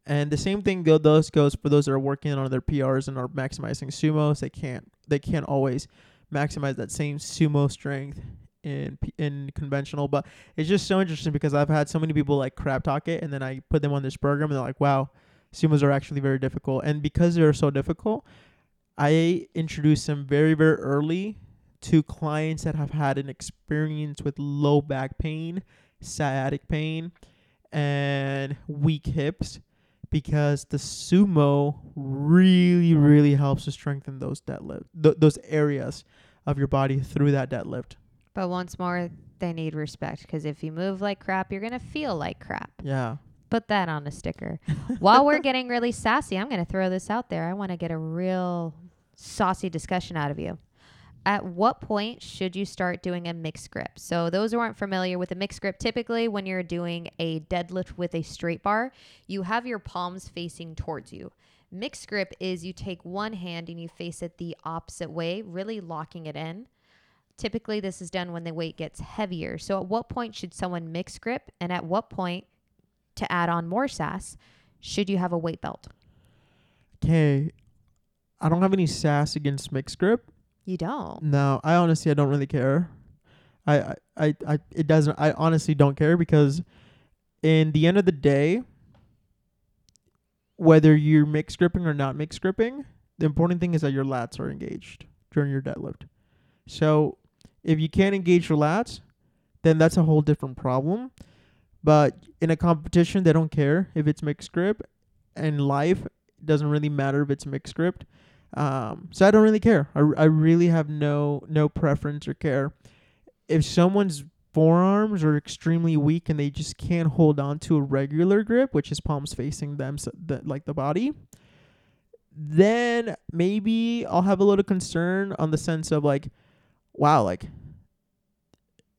And the same thing go those goes for those that are working on their PRs and are maximizing sumos. They can't they can't always maximize that same sumo strength in in conventional. But it's just so interesting because I've had so many people like crap talk it, and then I put them on this program, and they're like, "Wow, sumos are actually very difficult." And because they're so difficult, I introduce them very very early to clients that have had an experience with low back pain, sciatic pain, and weak hips because the sumo really really helps to strengthen those deadlift th- those areas of your body through that deadlift.
But once more, they need respect because if you move like crap, you're gonna feel like crap.
Yeah.
Put that on a sticker. <laughs> While we're getting really sassy, I'm going to throw this out there. I want to get a real saucy discussion out of you. At what point should you start doing a mixed grip? So, those who aren't familiar with a mixed grip, typically when you're doing a deadlift with a straight bar, you have your palms facing towards you. Mixed grip is you take one hand and you face it the opposite way, really locking it in. Typically, this is done when the weight gets heavier. So, at what point should someone mix grip? And at what point to add on more sass, should you have a weight belt?
Okay. I don't have any sass against mixed grip.
You don't.
No, I honestly I don't really care. I, I, I, it doesn't I honestly don't care because in the end of the day whether you're mixed gripping or not mixed gripping, the important thing is that your lats are engaged during your deadlift. So if you can't engage your lats, then that's a whole different problem. But in a competition, they don't care if it's mixed grip. And life doesn't really matter if it's mixed grip. Um, so I don't really care. I, I really have no no preference or care. If someone's forearms are extremely weak and they just can't hold on to a regular grip, which is palms facing them, so like the body, then maybe I'll have a little concern on the sense of like, wow, like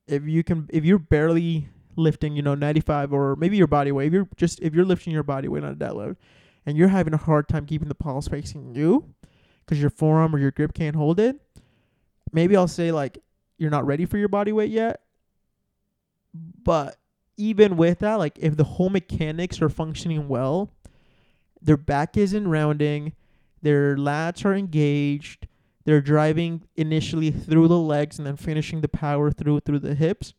if you can, if you're barely lifting, you know, 95 or maybe your body weight, if you're just if you're lifting your body weight on a deadlift and you're having a hard time keeping the palms facing you because your forearm or your grip can't hold it, maybe I'll say like you're not ready for your body weight yet. But even with that, like if the whole mechanics are functioning well, their back isn't rounding, their lats are engaged, they're driving initially through the legs and then finishing the power through through the hips.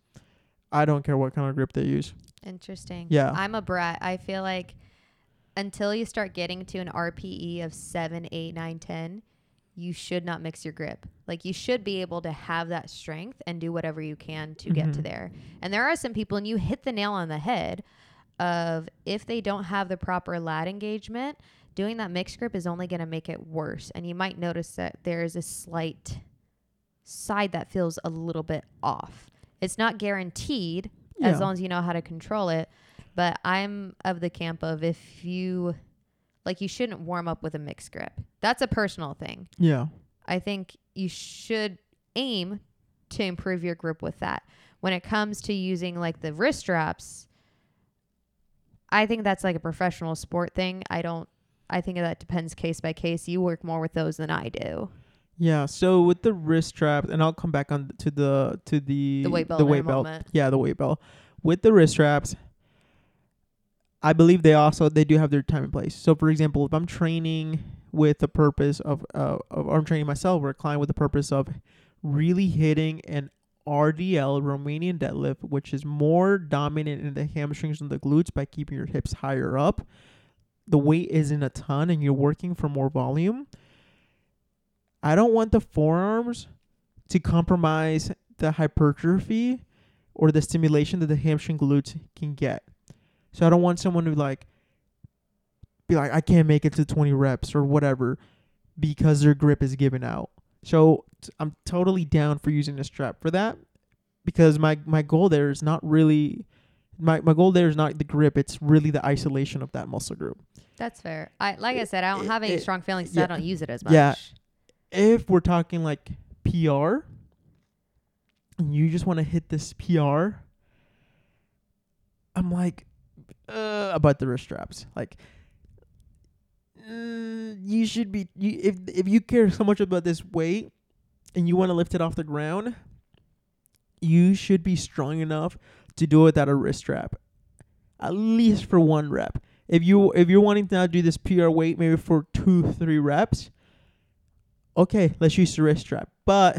I don't care what kind of grip they use.
Interesting.
Yeah.
I'm a brat. I feel like until you start getting to an RPE of 7, 8, 9, 10, you should not mix your grip. Like you should be able to have that strength and do whatever you can to get to
Mhm.
there. And there are some people, and you hit the nail on the head of if they don't have the proper lat engagement, doing that mixed grip is only going to make it worse. And you might notice that there is a slight side that feels a little bit off. It's not guaranteed as long as you know how to control it. But I'm of the camp of if you like you shouldn't warm up with a mixed grip. That's a personal thing.
Yeah.
I think you should aim to improve your grip with that. When it comes to using like the wrist straps, I think that's like a professional sport thing. I don't I think that depends case by case. You work more with those than I do.
Yeah. So with the wrist straps, and I'll come back on to the to the
The weight belt
The weight belt.
moment.
Yeah, the weight belt. With the wrist straps, I believe they also they do have their time and place. So for example, if I'm training with the purpose of uh of, I'm training myself or a client with the purpose of really hitting an RDL Romanian deadlift, which is more dominant in the hamstrings and the glutes by keeping your hips higher up. The weight isn't a ton and you're working for more volume. I don't want the forearms to compromise the hypertrophy or the stimulation that the hamstring glutes can get. So I don't want someone to like be like I can't make it to 20 reps or whatever because their grip is given out. So t- I'm totally down for using a strap for that because my my goal there is not really my my goal there is not the grip. It's really the isolation of that muscle group.
That's fair. I like I said, I don't have any
it-
strong feelings, so
yeah.
I don't use it as much.
Yeah. If we're talking like PR, and you just want to hit this PR, I'm like, uh, about the wrist straps. Like, mm, you should be you, if if you care so much about this weight and you want to lift it off the ground, you should be strong enough to do it without a wrist strap, at least for one rep. If you if you're wanting to now do this PR weight maybe for two three reps, okay, let's use the wrist strap. But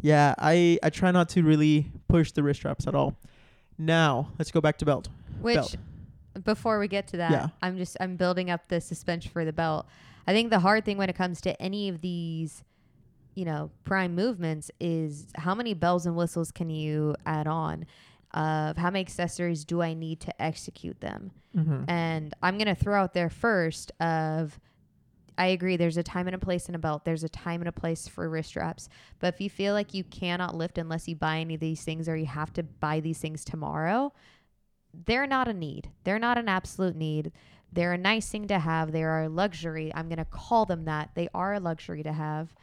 yeah, I I try not to really push the wrist straps at all. Now let's go back to belt.
Which
Belt.
Before we get to that,
Yeah.
I'm just I'm building up the suspension for the belt. I think the hard thing when it comes to any of these, you know, prime movements is how many bells and whistles can you add on? Of how many accessories do I need to execute them?
Mm-hmm.
And I'm gonna throw out there first of I agree there's a time and a place in a belt. There's a time and a place for wrist straps. But if you feel like you cannot lift unless you buy any of these things or you have to buy these things tomorrow, they're not a need. They're not an absolute need. They're a nice thing to have. They are a luxury. I'm going to call them that. They are a luxury to have.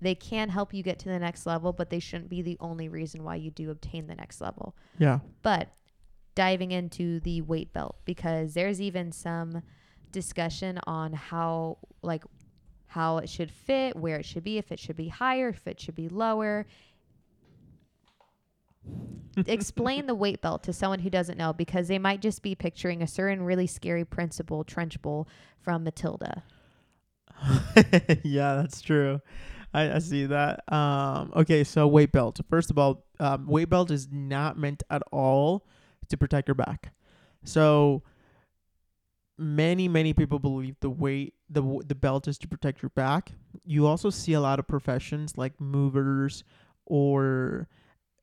They can help you get to the next level, but they shouldn't be the only reason why you do obtain the next level.
Yeah.
But diving into the weight belt because there's even some discussion on how like how it should fit, where it should be, if it should be higher, if it should be lower. Explain the weight belt to someone who doesn't know because they might just be picturing a certain really scary principal Trunchbull from Matilda. <laughs>
yeah, that's true. I, I see that. Um, okay, so weight belt. First of all, um, weight belt is not meant at all to protect your back. So many many people believe the weight the the belt is to protect your back. You also see a lot of professions like movers or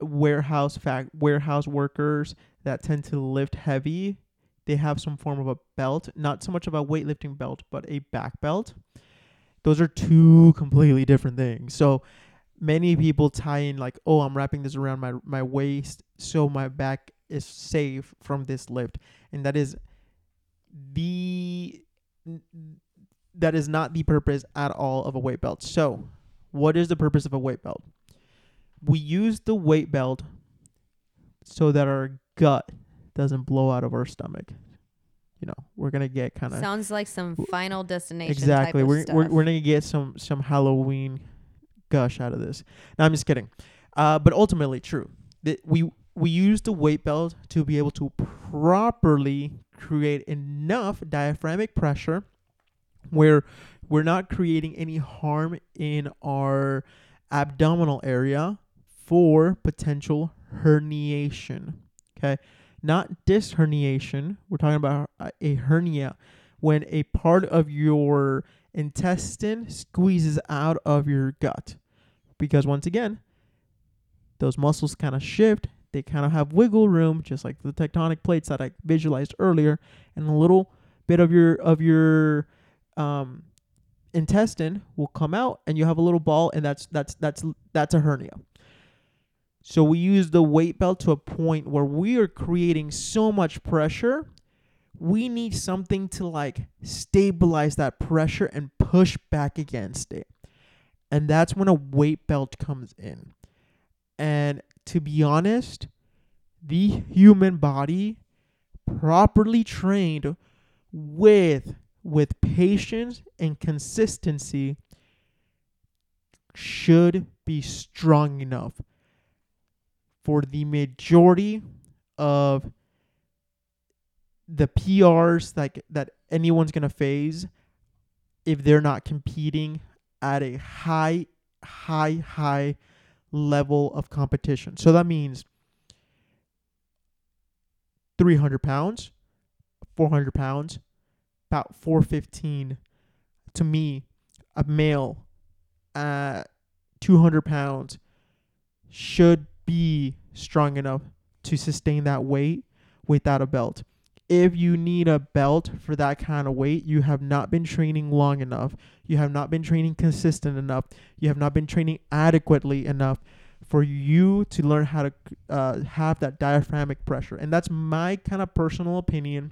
warehouse fact warehouse workers that tend to lift heavy. They have some form of a belt, not so much of a weightlifting belt, but a back belt those are two completely different things. So many people tie in like, oh, I'm wrapping this around my my waist so my back is safe from this lift, and that is the that is not the purpose at all of a weight belt. So, what is the purpose of a weight belt? We use the weight belt so that our gut doesn't blow out of our stomach. You know, we're gonna get kind of
Sounds like some final destination.
exactly. we're, we're we're gonna get some some halloween gush out of this. No i'm just kidding. Uh but ultimately true. That we we use the weight belt to be able to properly create enough diaphragmatic pressure where we're not creating any harm in our abdominal area for potential herniation okay not disc herniation we're talking about a- hernia when a part of your intestine squeezes out of your gut. Because once again, those muscles kind of shift, they kind of have wiggle room, just like the tectonic plates that I visualized earlier, and a little bit of your of your um, intestine will come out, and you have a little ball, and that's that's that's that's a hernia. So we use the weight belt to a point where we are creating so much pressure we need something to like stabilize that pressure and push back against it. And that's when a weight belt comes in. And to be honest, the human body properly trained with with patience and consistency should be strong enough for the majority of the PRs like that anyone's gonna phase if they're not competing at a high, high, high level of competition. So that means 300 pounds, 400 pounds, about 415 to me, a male at 200 pounds should be strong enough to sustain that weight without a belt if you need a belt for that kind of weight, you have not been training long enough. You have not been training consistent enough. You have not been training adequately enough for you to learn how to uh, have that diaphragmatic pressure. And that's my kind of personal opinion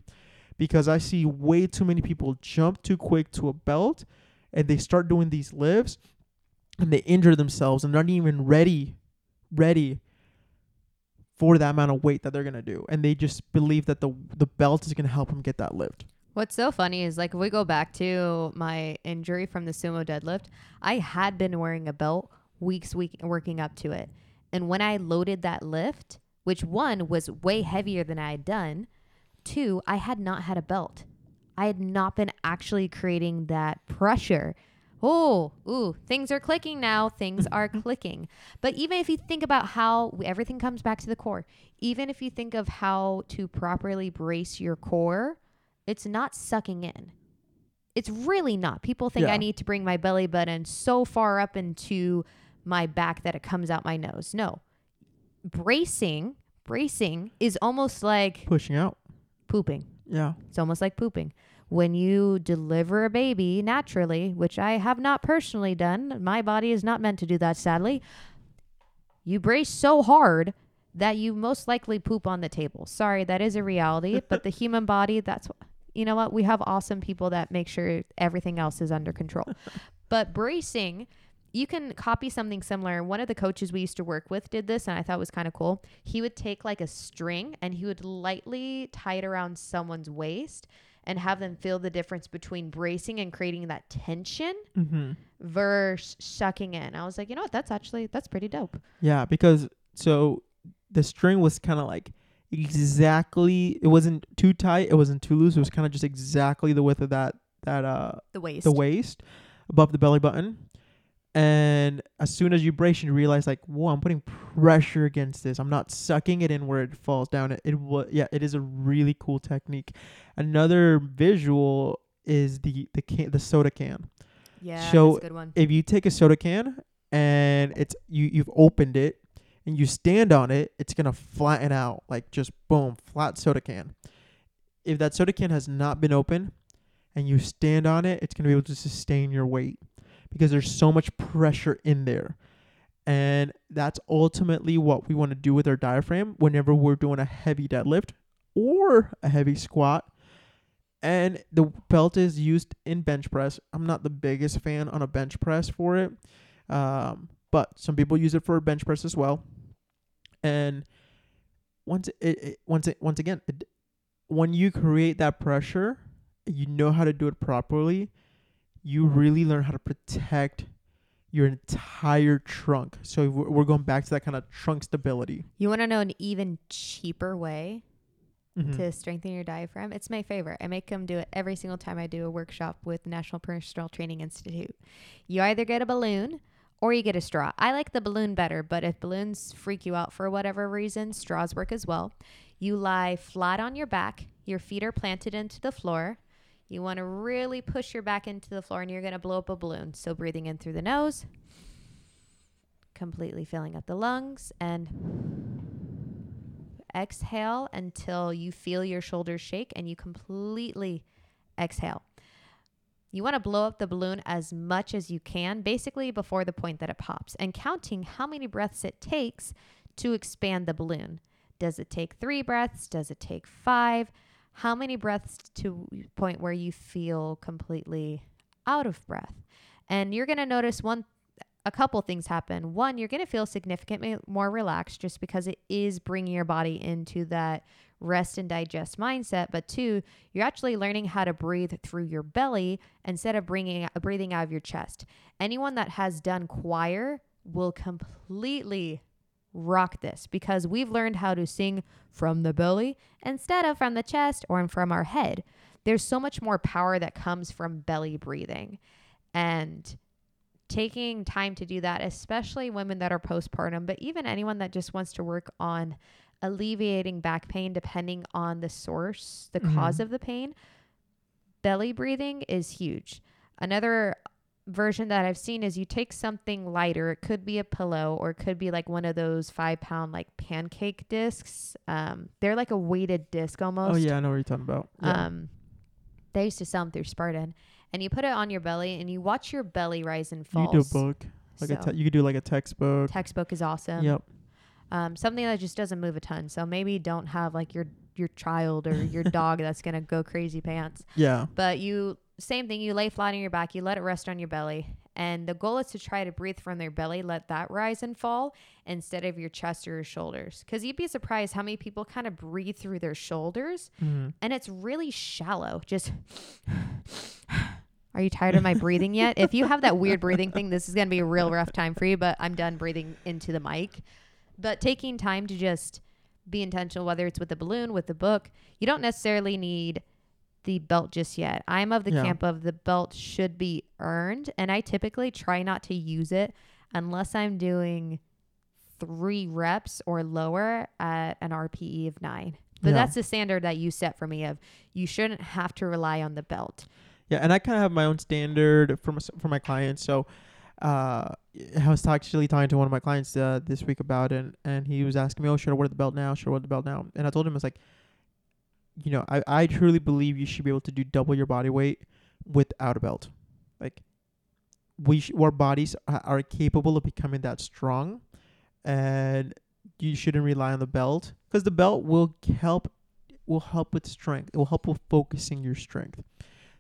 because I see way too many people jump too quick to a belt and they start doing these lifts and they injure themselves and they're not even ready ready for that amount of weight that they're gonna do, and they just believe that the the belt is gonna help them get that lift.
What's so funny is like if we go back to my injury from the sumo deadlift, I had been wearing a belt weeks week working up to it. And when I loaded that lift, which one was way heavier than I had done, two, I had not had a belt. I had not been actually creating that pressure oh, ooh, things are clicking now. Things are <laughs> clicking. But even if you think about how everything comes back to the core, even if you think of how to properly brace your core, it's not sucking in. It's really not. People think
Yeah.
I need to bring my belly button so far up into my back that it comes out my nose. No. Bracing, bracing is almost like
Pushing out.
pooping.
Yeah.
It's almost like pooping. When you deliver a baby naturally, which I have not personally done, my body is not meant to do that, sadly. You brace so hard that you most likely poop on the table. Sorry, that is a reality, <laughs> but the human body, that's wh- you know what? We have awesome people that make sure everything else is under control. <laughs> but bracing, you can copy something similar. One of the coaches we used to work with did this, and I thought it was kind of cool. He would take like a string and he would lightly tie it around someone's waist and have them feel the difference between bracing and creating that tension
Mm-hmm.
versus sucking in. I was like, you know what? That's actually that's pretty dope.
Yeah, because so the string was kind of like exactly. It wasn't too tight. It wasn't too loose. It was kind of just exactly the width of that that uh
The waist.
the waist above the belly button. And as soon as you brace, you realize like, whoa, I'm putting pressure against this. I'm not sucking it in where it falls down. It, it was yeah, it is a really cool technique. Another visual is the the can the soda can.
Yeah,
So,
that's a good one.
If you take a soda can and it's you you've opened it and you stand on it, it's gonna flatten out like just boom, flat soda can. If that soda can has not been open and you stand on it, it's gonna be able to sustain your weight because there's so much pressure in there. And that's ultimately what we want to do with our diaphragm whenever we're doing a heavy deadlift or a heavy squat. And the belt is used in bench press. I'm not the biggest fan on a bench press for it. Um, but some people use it for a bench press as well. And once it, it once it once again, it, when you create that pressure, you know how to do it properly. You really learn how to protect your entire trunk. So we're going back to that kind of trunk stability.
You want to know an even cheaper way
Mhm.
to strengthen your diaphragm? It's my favorite. I make them do it every single time I do a workshop with National Personal Training Institute. You either get a balloon or you get a straw. I like the balloon better, but if balloons freak you out for whatever reason, straws work as well. You lie flat on your back, your feet are planted into the floor. You want to really push your back into the floor and you're going to blow up a balloon. So breathing in through the nose, completely filling up the lungs and exhale until you feel your shoulders shake and you completely exhale. You want to blow up the balloon as much as you can, basically before the point that it pops, and counting how many breaths it takes to expand the balloon. Does it take three breaths? Does it take five? How many breaths to point where you feel completely out of breath? And you're going to notice one a couple things happen. One, you're going to feel significantly more relaxed just because it is bringing your body into that rest and digest mindset. But two, you're actually learning how to breathe through your belly instead of bringing breathing out of your chest. Anyone that has done choir will completely rock this because we've learned how to sing from the belly instead of from the chest or from our head. There's so much more power that comes from belly breathing. And taking time to do that, especially women that are postpartum, but even anyone that just wants to work on alleviating back pain depending on the source, the
Mhm.
cause of the pain, belly breathing is huge. Another version that I've seen is you take something lighter. It could be a pillow or it could be like one of those five pound like pancake discs. Um, they're like a weighted disc almost.
Oh yeah, I know what you're talking about. Yeah.
Um, they used to sell them through Spartan, and you put it on your belly and you watch your belly rise and fall.
you could do a book. Like a
So,
te- you could do like a textbook.
textbook is awesome.
yep.
Um, something that just doesn't move a ton. So maybe don't have like your your child or your <laughs> dog that's gonna go crazy pants.
Yeah.
But you same thing. You lay flat on your back. You let it rest on your belly. And the goal is to try to breathe from their belly, let that rise and fall instead of your chest or your shoulders. Because you'd be surprised how many people kind of breathe through their shoulders
Mhm.
and it's really shallow. Just <sighs> are you tired of my breathing yet? If you have that weird breathing thing, this is going to be a real rough time for you, but I'm done breathing into the mic. But taking time to just be intentional, whether it's with the balloon, with the book, you don't necessarily need the belt just yet. I'm of the
Yeah.
camp of the belt should be earned, and I typically try not to use it unless I'm doing three reps or lower at an RPE of nine. But
Yeah.
that's the standard that you set for me of you shouldn't have to rely on the belt.
Yeah, and I kind of have my own standard for my, for my clients. So, uh, I was actually talking to one of my clients uh, this week about it, and he was asking me, "Oh, should I wear the belt now? Should I wear the belt now?" And I told him, "I was like, you know, I I truly believe you should be able to do double your body weight without a belt. Like, we sh- our bodies are, capable of becoming that strong, and you shouldn't rely on the belt because the belt will help will help with strength. It will help with focusing your strength."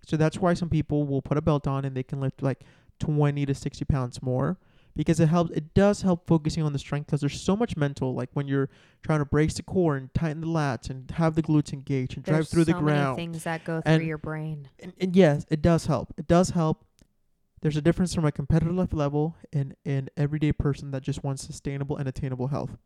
So that's why some people will put a belt on and they can lift like 20 to 60 pounds more because it helps. It does help focusing on the strength because there's so much mental. Like when you're trying to brace the core and tighten the lats and have the glutes engaged and drive through the
so many
ground.
things that go
And-
through your brain.
And, and yes, it does help. It does help. There's a difference from a competitive level and an everyday person that just wants sustainable and attainable health.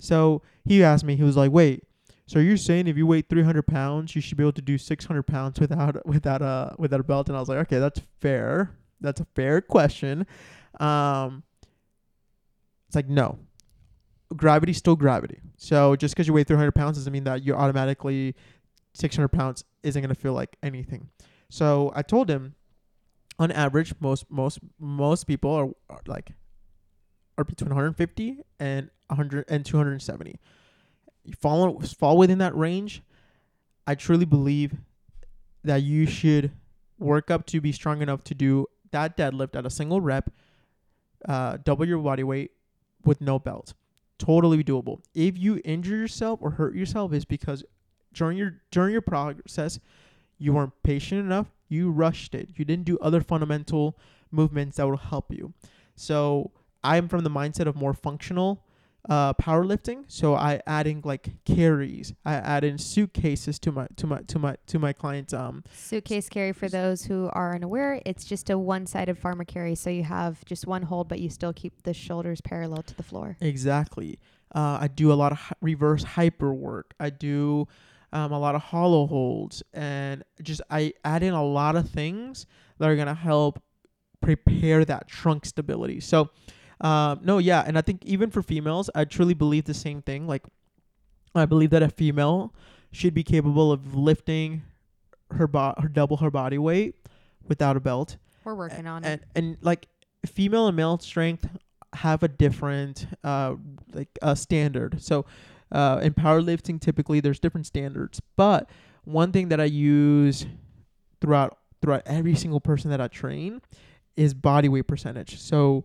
So he asked me, he was like, "Wait, so you're saying if you weigh 300 pounds, you should be able to do 600 pounds without without a without a belt?" And I was like, "Okay, that's fair. That's a fair question." Um, it's like no, gravity's still gravity. So just because you weigh 300 pounds doesn't mean that you're automatically 600 pounds isn't gonna feel like anything. So I told him, on average, most most most people are, are like are between 150 and 100 and 270. You fall fall within that range. I truly believe that you should work up to be strong enough to do that deadlift at a single rep, uh, double your body weight with no belt. Totally doable. If you injure yourself or hurt yourself, is because during your during your process, you weren't patient enough. You rushed it. You didn't do other fundamental movements that will help you. So I'm from the mindset of more functional uh, powerlifting. So I adding like carries. I add in suitcases to my to my to my to my clients. Um,
Suitcase carry for those who are unaware, it's just a one-sided farmer carry. So you have just one hold, but you still keep the shoulders parallel to the floor.
Exactly. Uh, I do a lot of hy- reverse hyper work. I do um, a lot of hollow holds, and just I add in a lot of things that are gonna help prepare that trunk stability. So, um, no, yeah, and I think even for females, I truly believe the same thing. Like, I believe that a female should be capable of lifting her bo- her double her body weight without a belt
We're working on
and
it.
and like female and male strength have a different uh like uh standard so uh in powerlifting typically there's different standards but one thing that i use throughout throughout every single person that i train is body weight percentage so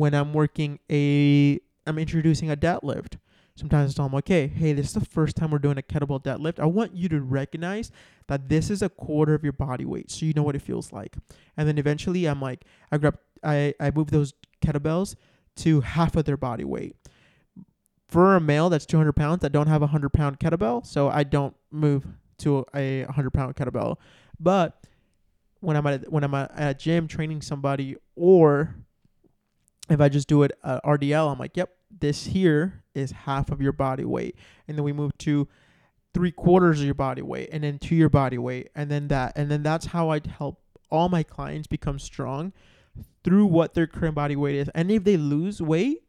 when i'm working a i'm introducing a deadlift sometimes I tell them okay hey this is the first time we're doing a kettlebell deadlift i want you to recognize that this is a quarter of your body weight so you know what it feels like. And then eventually i'm like i grab i i move those kettlebells to half of their body weight. For a male that's 200 pounds I don't have a 100 pound kettlebell so i don't move to a 100 pound kettlebell. But when i'm at when i'm at a gym training somebody or if i just do it uh, at rdl i'm like yep this here is half of your body weight. And then we move to three quarters of your body weight and then to your body weight and then that. And then that's how i help all my clients become strong through what their current body weight is. And if they lose weight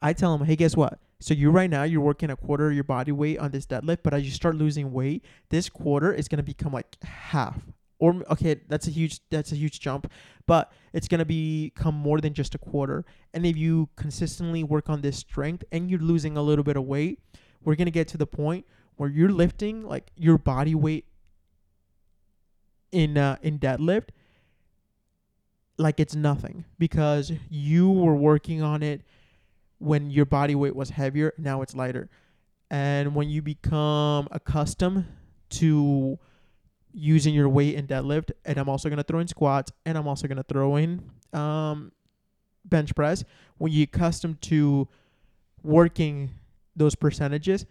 i tell them hey guess what? So you right now you're working a quarter of your body weight on this deadlift but as you start losing weight this quarter is to become like half or okay, that's a huge that's a huge jump, but it's gonna become more than just a quarter. And if you consistently work on this strength and you're losing a little bit of weight, we're gonna get to the point where you're lifting like your body weight in uh, in deadlift like it's nothing because you were working on it when your body weight was heavier now it's lighter and when you become accustomed to using your weight in deadlift and i'm also going to throw in squats and i'm also going to throw in um, bench press. When you accustomed to working those percentages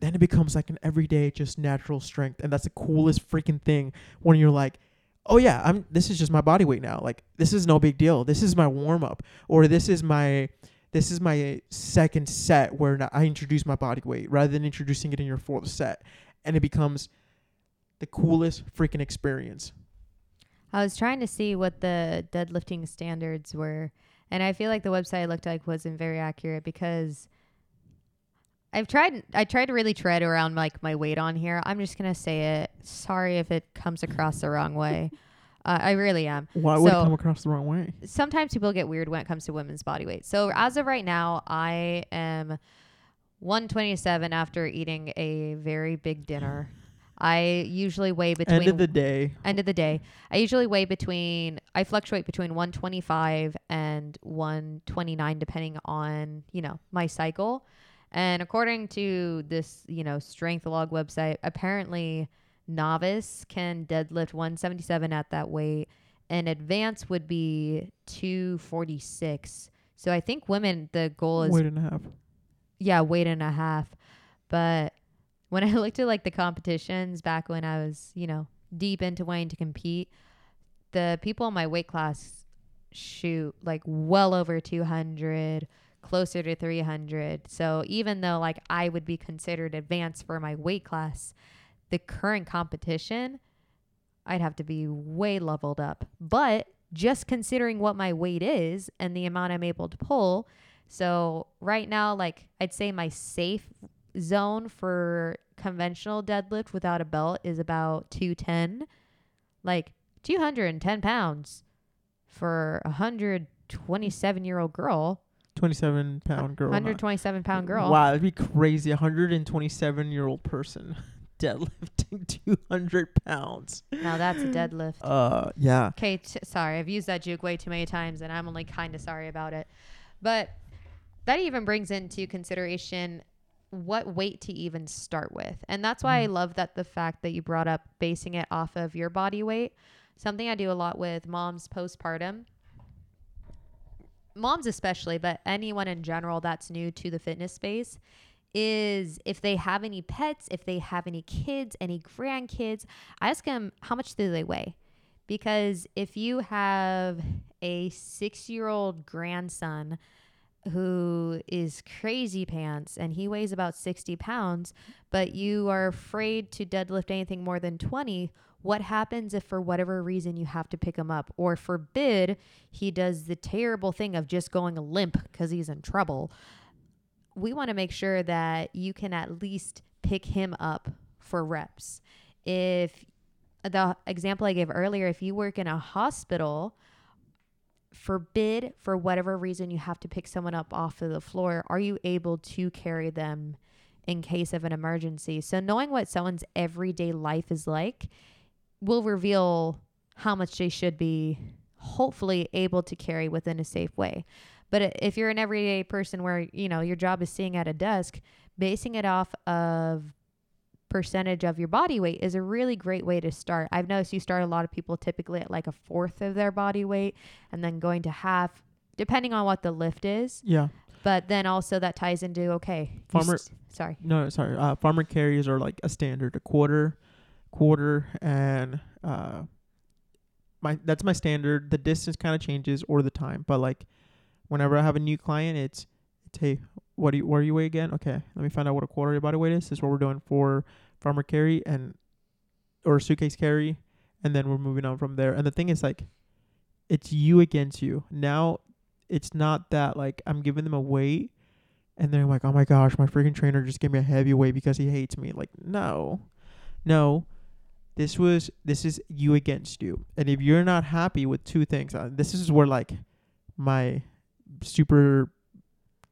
then it becomes like an everyday just natural strength and that's the coolest freaking thing when you're like oh yeah i'm this is just my body weight now. Like this is no big deal. This is my warm up or this is my this is my second set where I introduce my body weight rather than introducing it in your fourth set. And it becomes the coolest freaking experience
I was trying to see what the deadlifting standards were, and I feel like the website I looked like wasn't very accurate because I've tried I tried to really tread around like my weight on here. I'm just gonna say it. Sorry if it comes across the wrong way. <laughs> Uh, I really am.
why would
So-
it come across the wrong way
Sometimes people get weird when it comes to women's body weight. So as of right now, I am 127 after eating a very big dinner. I usually weigh between
end of the day
end of the day. I usually weigh between I fluctuate between 125 and 129 depending on, you know, my cycle. And according to this, you know, strength log website, apparently novice can deadlift 177 at that weight and advanced would be 246. So I think women the goal is
weight and a half
yeah, weight and a half. But when I <laughs> looked at like the competitions back when I was, you know, deep into wanting to compete, the people in my weight class shoot like well over 200, closer to 300. So even though like I would be considered advanced for my weight class, the current competition, I'd have to be way leveled up. But just considering what my weight is and the amount I'm able to pull, so right now, like I'd say my safe zone for conventional deadlift without a belt is about 210. Like 210 pounds for a 127 year old girl,
27 pound girl
127 pound girl.
Wow, that'd be crazy. A 127 year old person <laughs> deadlifting <laughs> 200 pounds.
Now that's a deadlift.
Uh, yeah.
Okay, t- sorry. I've used that juke way too many times and I'm only kind of sorry about it. But that even brings into consideration what weight to even start with. And that's why I
Mhm.
love that the fact that you brought up basing it off of your body weight. Something I do a lot with moms postpartum. Moms especially, but anyone in general that's new to the fitness space is if they have any pets, if they have any kids, any grandkids, I ask them how much do they weigh? Because if you have a six year old grandson who is crazy pants and he weighs about 60 pounds, but you are afraid to deadlift anything more than 20, what happens if for whatever reason you have to pick him up? Or forbid he does the terrible thing of just going limp because he's in trouble. We want to make sure that you can at least pick him up for reps. If the example I gave earlier, if you work in a hospital, forbid for whatever reason you have to pick someone up off of the floor, are you able to carry them in case of an emergency? So knowing what someone's everyday life is like will reveal how much they should be hopefully able to carry within a safe way. But if you're an everyday person where, you know, your job is sitting at a desk, basing it off of percentage of your body weight is a really great way to start. I've noticed you start a lot of people typically at like a fourth of their body weight and then going to half depending on what the lift is.
Yeah.
But then also that ties into okay.
Farmer-
sorry.
No, sorry. Uh, farmer carries are like a standard, a quarter, quarter, and uh, my that's my standard. The distance kind of changes or the time, but like whenever I have a new client, it's it's hey, what do you where you weigh again? Okay, let me find out what a quarter of your body weight is. This is what we're doing for farmer carry and or suitcase carry, and then we're moving on from there. And the thing is like, it's you against you. Now, it's not that like I'm giving them a weight and they're like, "Oh my gosh, my freaking trainer just gave me a heavy weight because he hates me." Like, no, no, this was this is you against you. And if you're not happy with two things, uh, this is where like my super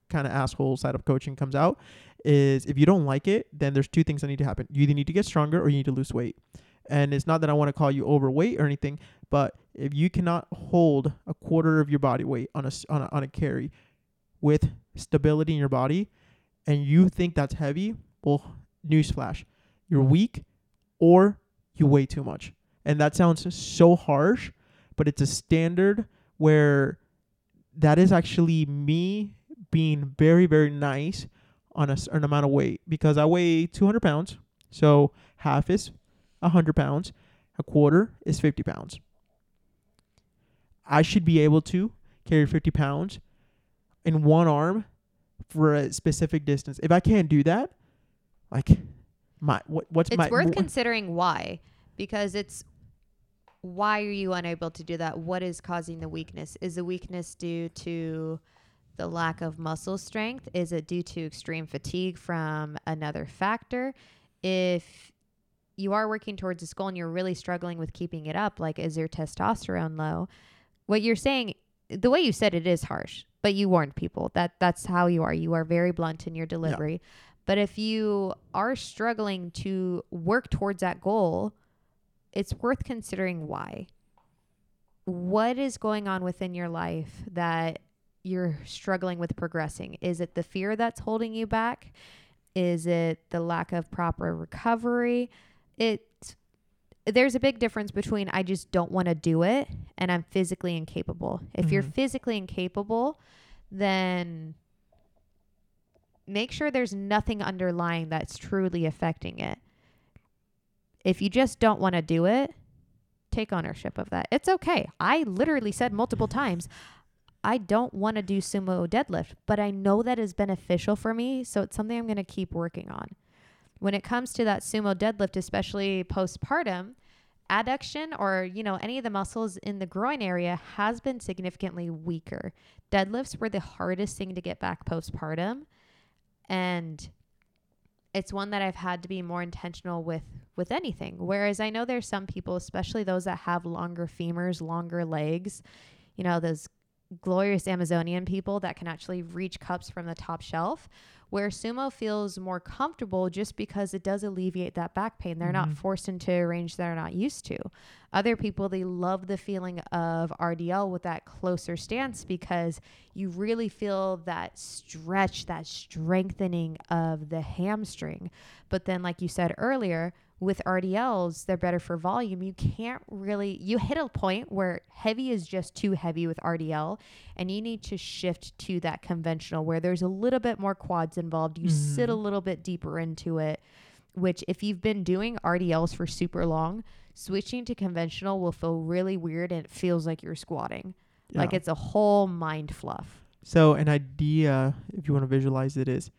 kind of asshole side of coaching comes out is if you don't like it, then there's two things that need to happen. You either need to get stronger or you need to lose weight. And it's not that I want to call you overweight or anything, but if you cannot hold a quarter of your body weight on a, on a, on a carry with stability in your body and you think that's heavy, well, newsflash, you're weak or you weigh too much. And that sounds so harsh, but it's a standard where that is actually me being very, very nice on a certain amount of weight because I weigh 200 pounds. So half is 100 pounds, a quarter is 50 pounds. I should be able to carry 50 pounds in one arm for a specific distance. If I can't do that, like my what, what's
It's
my
worth
wh-
considering why, because it's why are you unable to do that? What is causing the weakness? Is the weakness due to the lack of muscle strength? Is it due to extreme fatigue from another factor? If you are working towards a goal and you're really struggling with keeping it up, like is your testosterone low? What you're saying, the way you said it is harsh, but you warned people that that's how you are. You are very blunt in your delivery. But if you are struggling to work towards that goal, it's worth considering why. What is going on within your life that you're struggling with progressing? Is it the fear that's holding you back? Is it the lack of proper recovery? It there's a big difference between I just don't want to do it and I'm physically incapable. If you're
Mhm.
physically incapable, then make sure there's nothing underlying that's truly affecting it. If you just don't want to do it, take ownership of that. It's okay. I literally said multiple times, I don't want to do sumo deadlift, but I know that is beneficial for me, so it's something I'm going to keep working on. When it comes to that sumo deadlift, especially postpartum, adduction or you know any of the muscles in the groin area has been significantly weaker. Deadlifts were the hardest thing to get back postpartum and it's one that I've had to be more intentional with with anything. Whereas I know there's some people, especially those that have longer femurs, longer legs, you know, those glorious Amazonian people that can actually reach cups from the top shelf, where sumo feels more comfortable just because it does alleviate that back pain. They're not
Mhm.
forced into a range they're not used to. Other people, they love the feeling of RDL with that closer stance because you really feel that stretch, that strengthening of the hamstring. But then, like you said earlier, with RDLs, they're better for volume. You can't really, you hit a point where heavy is just too heavy with RDL, and you need to shift to that conventional where there's a little bit more quads involved. You sit a
Mhm.
little bit deeper into it, which, if you've been doing RDLs for super long, switching to conventional will feel really weird and it feels like you're squatting. Like it's a whole mind fluff.
So an idea, if you want to visualize it, is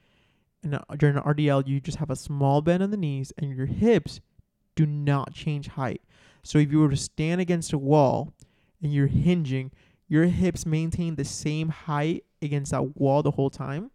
in a, during an RDL, you just have a small bend on the knees, and your hips do not change height. So if you were to stand against a wall and you're hinging, your hips maintain the same height against that wall the whole time.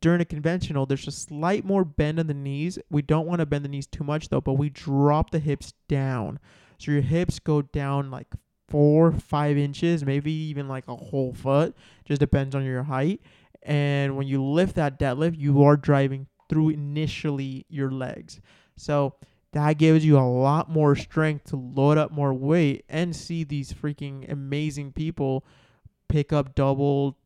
During a conventional, there's a slight more bend on the knees. We don't want to bend the knees too much though, but we drop the hips down. So your hips go down like four, five inches, maybe even like a whole foot. Just depends on your height. And when you lift that deadlift, you are driving through initially your legs. So that gives you a lot more strength to load up more weight and see these freaking amazing people pick up double,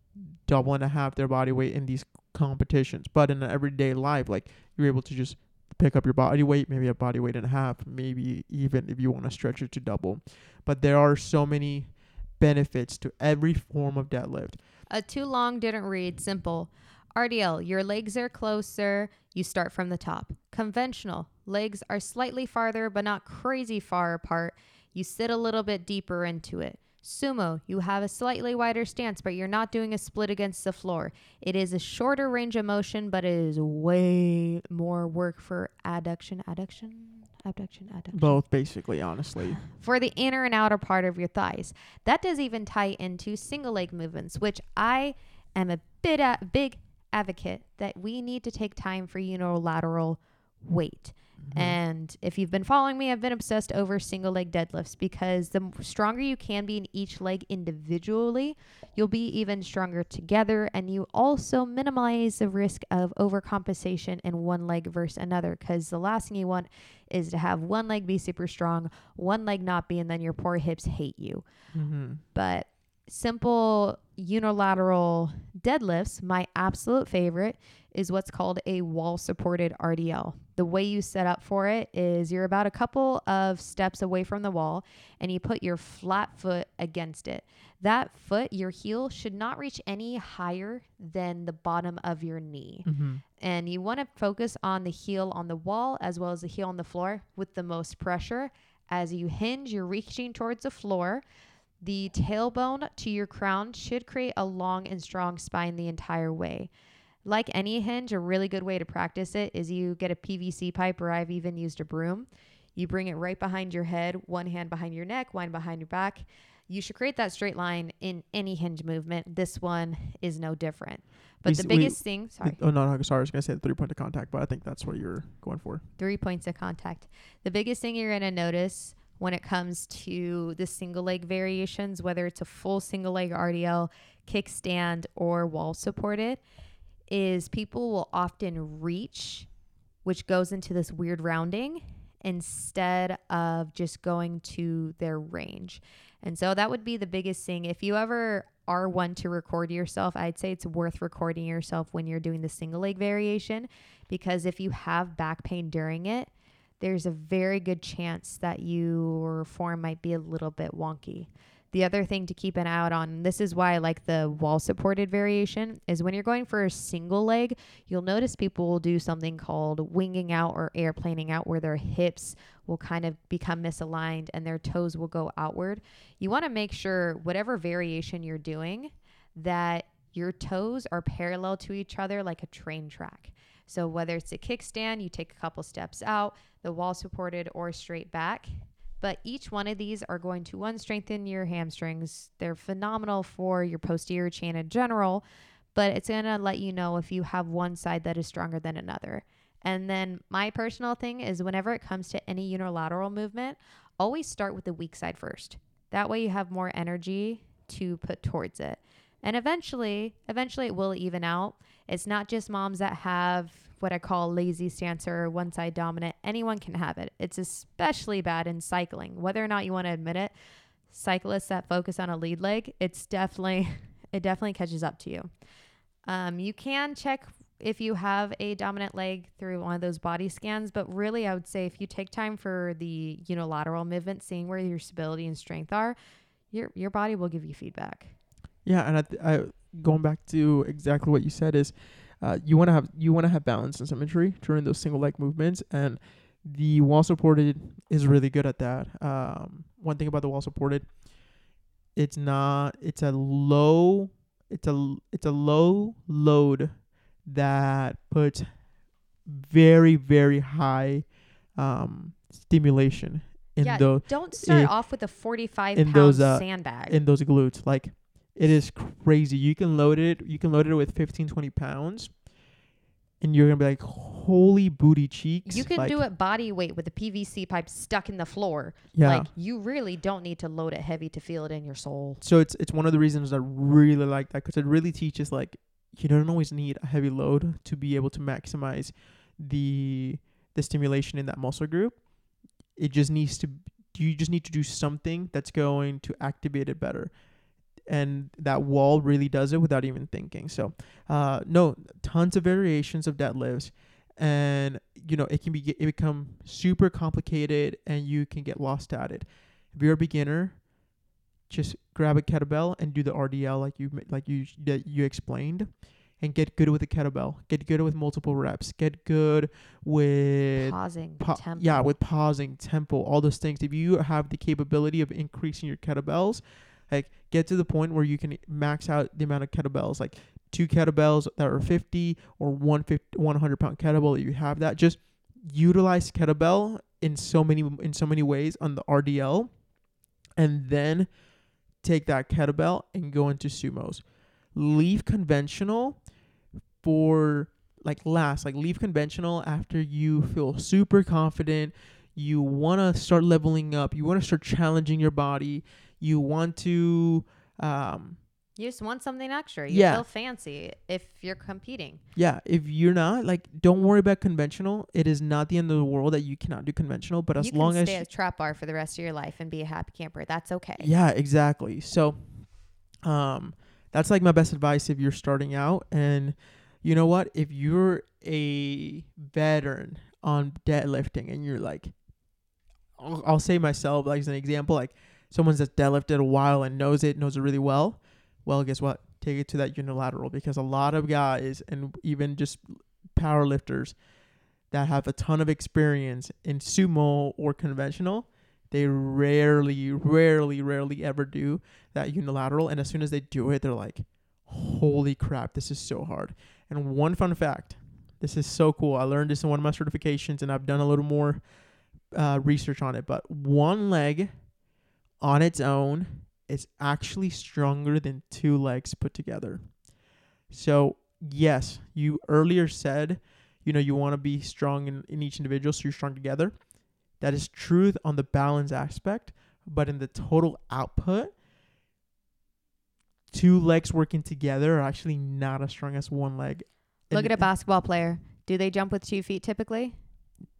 double and a half their body weight in these competitions. But in everyday life, like you're able to just pick up your body weight, maybe a body weight and a half, maybe even if you want to stretch it to double. But there are so many benefits to every form of deadlift.
A too long didn't read. Simple. RDL, your legs are closer. You start from the top. Conventional, legs are slightly farther, but not crazy far apart. You sit a little bit deeper into it. Sumo, you have a slightly wider stance, but you're not doing a split against the floor. It is a shorter range of motion, but it is way more work for adduction, adduction, abduction, adduction
Both, basically, honestly. <laughs>
for the inner and outer part of your thighs. That does even tie into single leg movements, which I am a bit a big advocate that we need to take time for unilateral weight.
Mhm.
And if you've been following me, I've been obsessed over single leg deadlifts because the stronger you can be in each leg individually, you'll be even stronger together. And you also minimize the risk of overcompensation in one leg versus another because the last thing you want is to have one leg be super strong, one leg not be, and then your poor hips hate you
Mhm.
but simple unilateral deadlifts, my absolute favorite is what's called a wall supported RDL. The way you set up for it is you're about a couple of steps away from the wall and you put your flat foot against it. That foot, your heel, should not reach any higher than the bottom of your knee.
Mhm.
And you want to focus on the heel on the wall as well as the heel on the floor with the most pressure. As you hinge, you're reaching towards the floor. The tailbone to your crown should create a long and strong spine the entire way. Like any hinge, a really good way to practice it is you get a PVC pipe, or I've even used a broom. You bring it right behind your head, one hand behind your neck, one behind your back. You should create that straight line in any hinge movement. This one is no different. But
We
the
s- we-
biggest thing, sorry.
Oh no, no, sorry. I was gonna say the three point of contact, but I think that's what you're going for.
three points of contact. The biggest thing you're going to notice when it comes to the single leg variations, whether it's a full single leg RDL, kickstand, or wall supported, is people will often reach, which goes into this weird rounding instead of just going to their range. And so that would be the biggest thing. If you ever are one to record yourself, I'd say it's worth recording yourself when you're doing the single leg variation because if you have back pain during it, there's a very good chance that your form might be a little bit wonky. The other thing to keep an eye out on, this is why I like the wall supported variation, is when you're going for a single leg, you'll notice people will do something called winging out or airplaning out, where their hips will kind of become misaligned and their toes will go outward. You want to make sure, whatever variation you're doing, that your toes are parallel to each other like a train track. So whether it's a kickstand, you take a couple steps out, the wall supported or straight back. But each one of these are going to one strengthen your hamstrings. They're phenomenal for your posterior chain in general, but it's going to let you know if you have one side that is stronger than another. And then my personal thing is whenever it comes to any unilateral movement, always start with the weak side first. That way you have more energy to put towards it. And eventually, eventually it will even out. It's not just moms that have what I call lazy stance or one side dominant. Anyone can have it. It's especially bad in cycling. Whether or not you want to admit it, cyclists that focus on a lead leg, it's definitely <laughs> it definitely catches up to you. Um, you can check if you have a dominant leg through one of those body scans, but really I would say if you take time for the unilateral movement, seeing where your stability and strength are, your your body will give you feedback.
Yeah, and I, th- I going back to exactly what you said is, uh, you want to have you want to have balance and symmetry during those single leg movements, and the wall supported is really good at that. Um, one thing about the wall supported, it's not it's a low it's a it's a low load that puts very very high um, stimulation in
yeah,
those
don't start
in-
off with a 45
in
pound
those, uh,
sandbag.
in those glutes. Like it is crazy. You can load it. You can load it with 15, 20 pounds, and you're gonna be like, "Holy booty cheeks!"
you can
like,
do it body weight with a PVC pipe stuck in the floor.
Yeah.
Like you really don't need to load it heavy to feel it in your soul.
so it's it's one of the reasons I really like that because it really teaches like you don't always need a heavy load to be able to maximize the the stimulation in that muscle group. It just needs to you just need to do something that's going to activate it better. And that wall really does it without even thinking. So, uh, no, tons of variations of deadlifts, and you know it can be it become super complicated, and you can get lost at it. If you're a beginner, just grab a kettlebell and do the RDL like you like you that you explained, and get good with the kettlebell. Get good with multiple reps. Get good with
Pausing,
pa-
tempo.
yeah, with pausing, tempo, all those things. If you have the capability of increasing your kettlebells, like get to the point where you can max out the amount of kettlebells, like two kettlebells that are 50 or 150, 100 pound kettlebell. You have that. Just utilize kettlebell in so many in so many ways on the RDL, and then take that kettlebell and go into sumos. Leave conventional for like last. Like leave conventional after you feel super confident. You want to start leveling up. You want to start challenging your body. You want to um
You just want something extra. You
Yeah.
feel fancy if you're competing.
yeah, if you're not like don't worry about conventional. It is not the end of the world that you cannot do conventional, but as
you
long as you
stay at trap bar for the rest of your life and be a happy camper. That's okay.
Yeah, exactly. So, um, that's like my best advice if you're starting out. And you know what? If you're a veteran on deadlifting and you're like, I'll, I'll say myself like as an example, like someone's that's deadlifted a while and knows it, knows it really well. Well, guess what? Take it to that unilateral because a lot of guys and even just power lifters that have a ton of experience in sumo or conventional they rarely, rarely, rarely ever do that unilateral. And as soon as they do it, they're like, holy crap, this is so hard. And one fun fact this is so cool. I learned this in one of my certifications and I've done a little more uh, research on it. But one leg on its own is actually stronger than two legs put together. So, yes, you earlier said, you know, you want to be strong in, in each individual, so you're strong together. That is truth on the balance aspect, but in the total output, two legs working together are actually not as strong as one leg.
Look
And-
at a basketball player. Do they jump with two feet typically?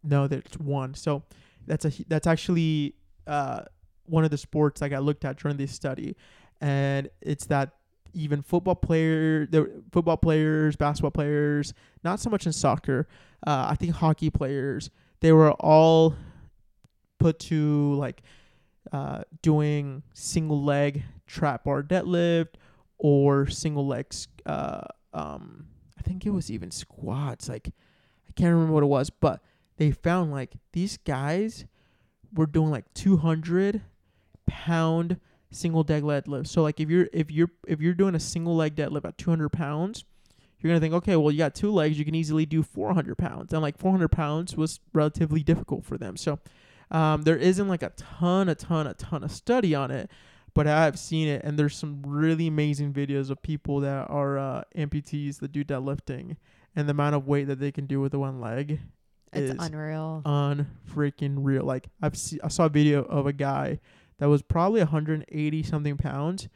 No, there's one. So that's a that's actually uh, one of the sports I got looked at during this study, and it's that even football player, the football players, basketball players, not so much in soccer. Uh, I think hockey players, they were all put to like uh, doing single leg trap bar deadlift or single legs. Uh, um, I think it was even squats. Like I can't remember what it was, but they found like these guys were doing like 200 pound single leg deadlift. So like if you're if you're if you're doing a single leg deadlift at 200 pounds, you're gonna think, okay, well you got two legs, you can easily do 400 pounds, and like 400 pounds was relatively difficult for them. So um, there isn't like a ton, a ton, a ton of study on it, but I've seen it, and there's some really amazing videos of people that are uh, amputees that do deadlifting, and the amount of weight that they can do with the one leg
It's
is
unreal.
unfreaking real. Like I've see, I saw a video of a guy that was probably 180 something pounds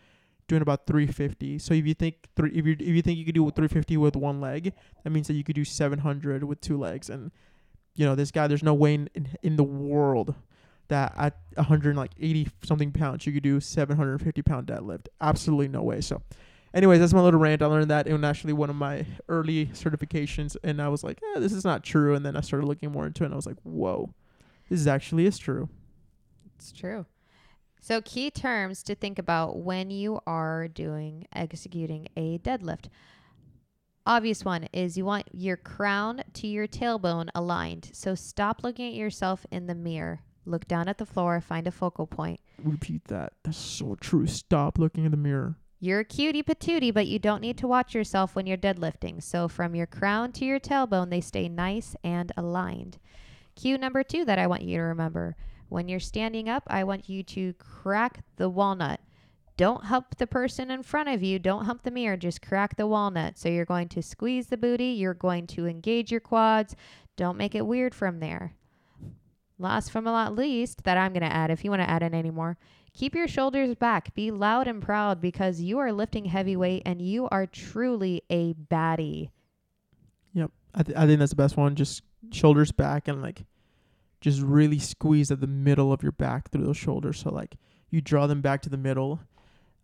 doing about 350. So if you think three, if you if you think you could do 350 with one leg, that means that you could do 700 with two legs. And you know this guy, there's no way in in, in the world that at 180 something pounds you could do 750 pound deadlift. Absolutely no way. So. Anyways, that's my little rant. I learned that in actually one of my early certifications, and I was like, eh, "This is not true." And then I started looking more into it, and I was like, "Whoa, this is actually is true."
It's true. So, key terms to think about when you are doing executing a deadlift. Obvious one is you want your crown to your tailbone aligned. So, stop looking at yourself in the mirror. Look down at the floor, find a focal point.
Repeat that. That's so true. Stop looking in the mirror.
You're a cutie patootie, but you don't need to watch yourself when you're deadlifting. So, from your crown to your tailbone, they stay nice and aligned. Cue number two that I want you to remember when you're standing up, I want you to crack the walnut. Don't hump the person in front of you. Don't hump the mirror. Just crack the walnut. So you're going to squeeze the booty. You're going to engage your quads. Don't make it weird from there. Last from a lot least, that I'm going to add, if you want to add in any more, keep your shoulders back. Be loud and proud because you are lifting heavy weight and you are truly a baddie.
Yep. I, th- I think that's the best one. Just shoulders back and like just really squeeze at the middle of your back through those shoulders. So like you draw them back to the middle.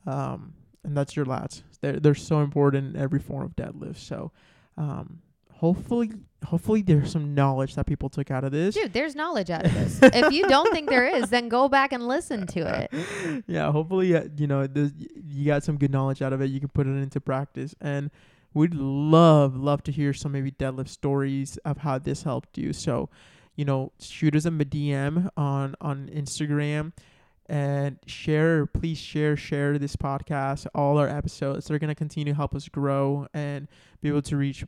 Um, and that's your lats. They're they're so important in every form of deadlift. So um hopefully hopefully there's some knowledge that people took out of this.
Dude, there's knowledge out of this. <laughs> if you don't think there is, then go back and listen to it. <laughs>
yeah, hopefully, uh, you know, this, you got some good knowledge out of it. You can put it into practice, and we'd love, love to hear some maybe deadlift stories of how this helped you. So, you know, shoot us a DM on on Instagram and share. Please share, share this podcast, all our episodes. They're gonna continue to help us grow and be able to reach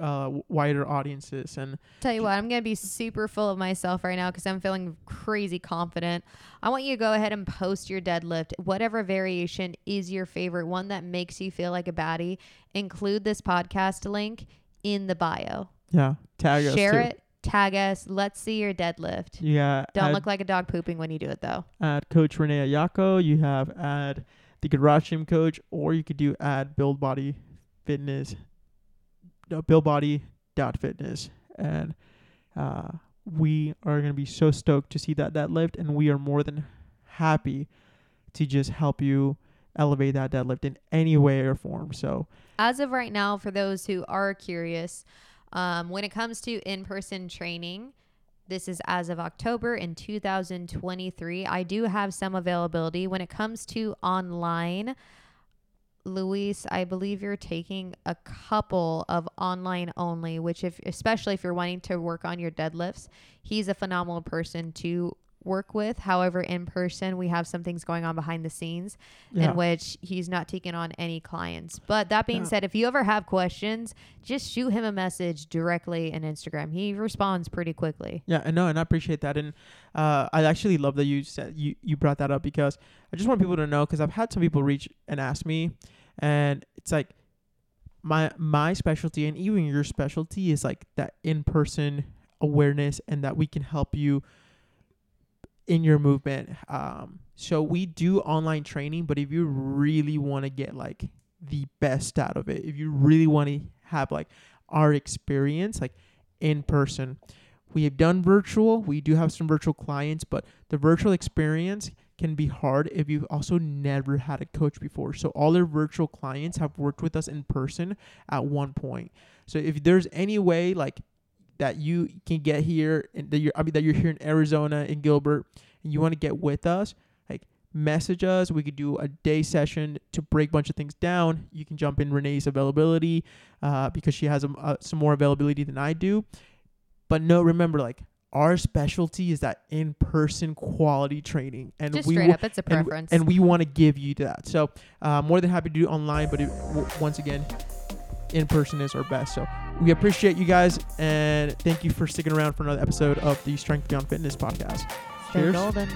uh, wider audiences and
Tell you what, I'm going to be super full of myself right now because I'm feeling crazy confident. I want you to go ahead and post your deadlift, whatever variation is your favorite, one that makes you feel like a baddie. Include this podcast link in the bio.
Yeah. Tag us
Share it, tag us. Let's see your deadlift.
Yeah.
Don't look like a dog pooping when you do it though.
add Coach Renee Ayako. You have add the Garage Gym Coach, or you could do add Build Body Fitness. No, Build Body dot Fitness, and uh, we are gonna be so stoked to see that deadlift, and we are more than happy to just help you elevate that deadlift in any way or form. So
As of right now, for those who are curious, um, when it comes to in person training, this is as of October in 2023. I do have some availability. When it comes to online, Luis, I believe you're taking a couple of online only, which if especially if you're wanting to work on your deadlifts, he's a phenomenal person to work with. However, in person, we have some things going on behind the scenes
yeah,
in which he's not taking on any clients. But that being
Yeah.
said, if you ever have questions, just shoot him a message directly in Instagram. He responds pretty quickly.
Yeah, I know, and I appreciate that, and uh, I actually love that you said you you brought that up because I just want people to know because I've had some people reach and ask me, and it's like my my specialty and even your specialty is like that in person awareness and that we can help you in your movement. Um, so we do online training, but if you really want to get like the best out of it, if you really want to have like our experience, like in person, we have done virtual. We do have some virtual clients, but the virtual experience can be hard if you've also never had a coach before. So all our virtual clients have worked with us in person at one point. So if there's any way like that you can get here and that you're I mean that you're here in Arizona in Gilbert and you want to get with us, like message us. We could do a day session to break a bunch of things down. You can jump in Renee's availability uh, because she has um, uh, some more availability than I do. But no, remember like our specialty is that in-person quality training, and
Just
we
straight up, it's a preference.
and we want to give you that. So uh, more than happy to do it online, but it, w- once again, in person is our best. So we appreciate you guys, and thank you for sticking around for another episode of the Strength Beyond Fitness podcast.
Stay
cheers.
golden.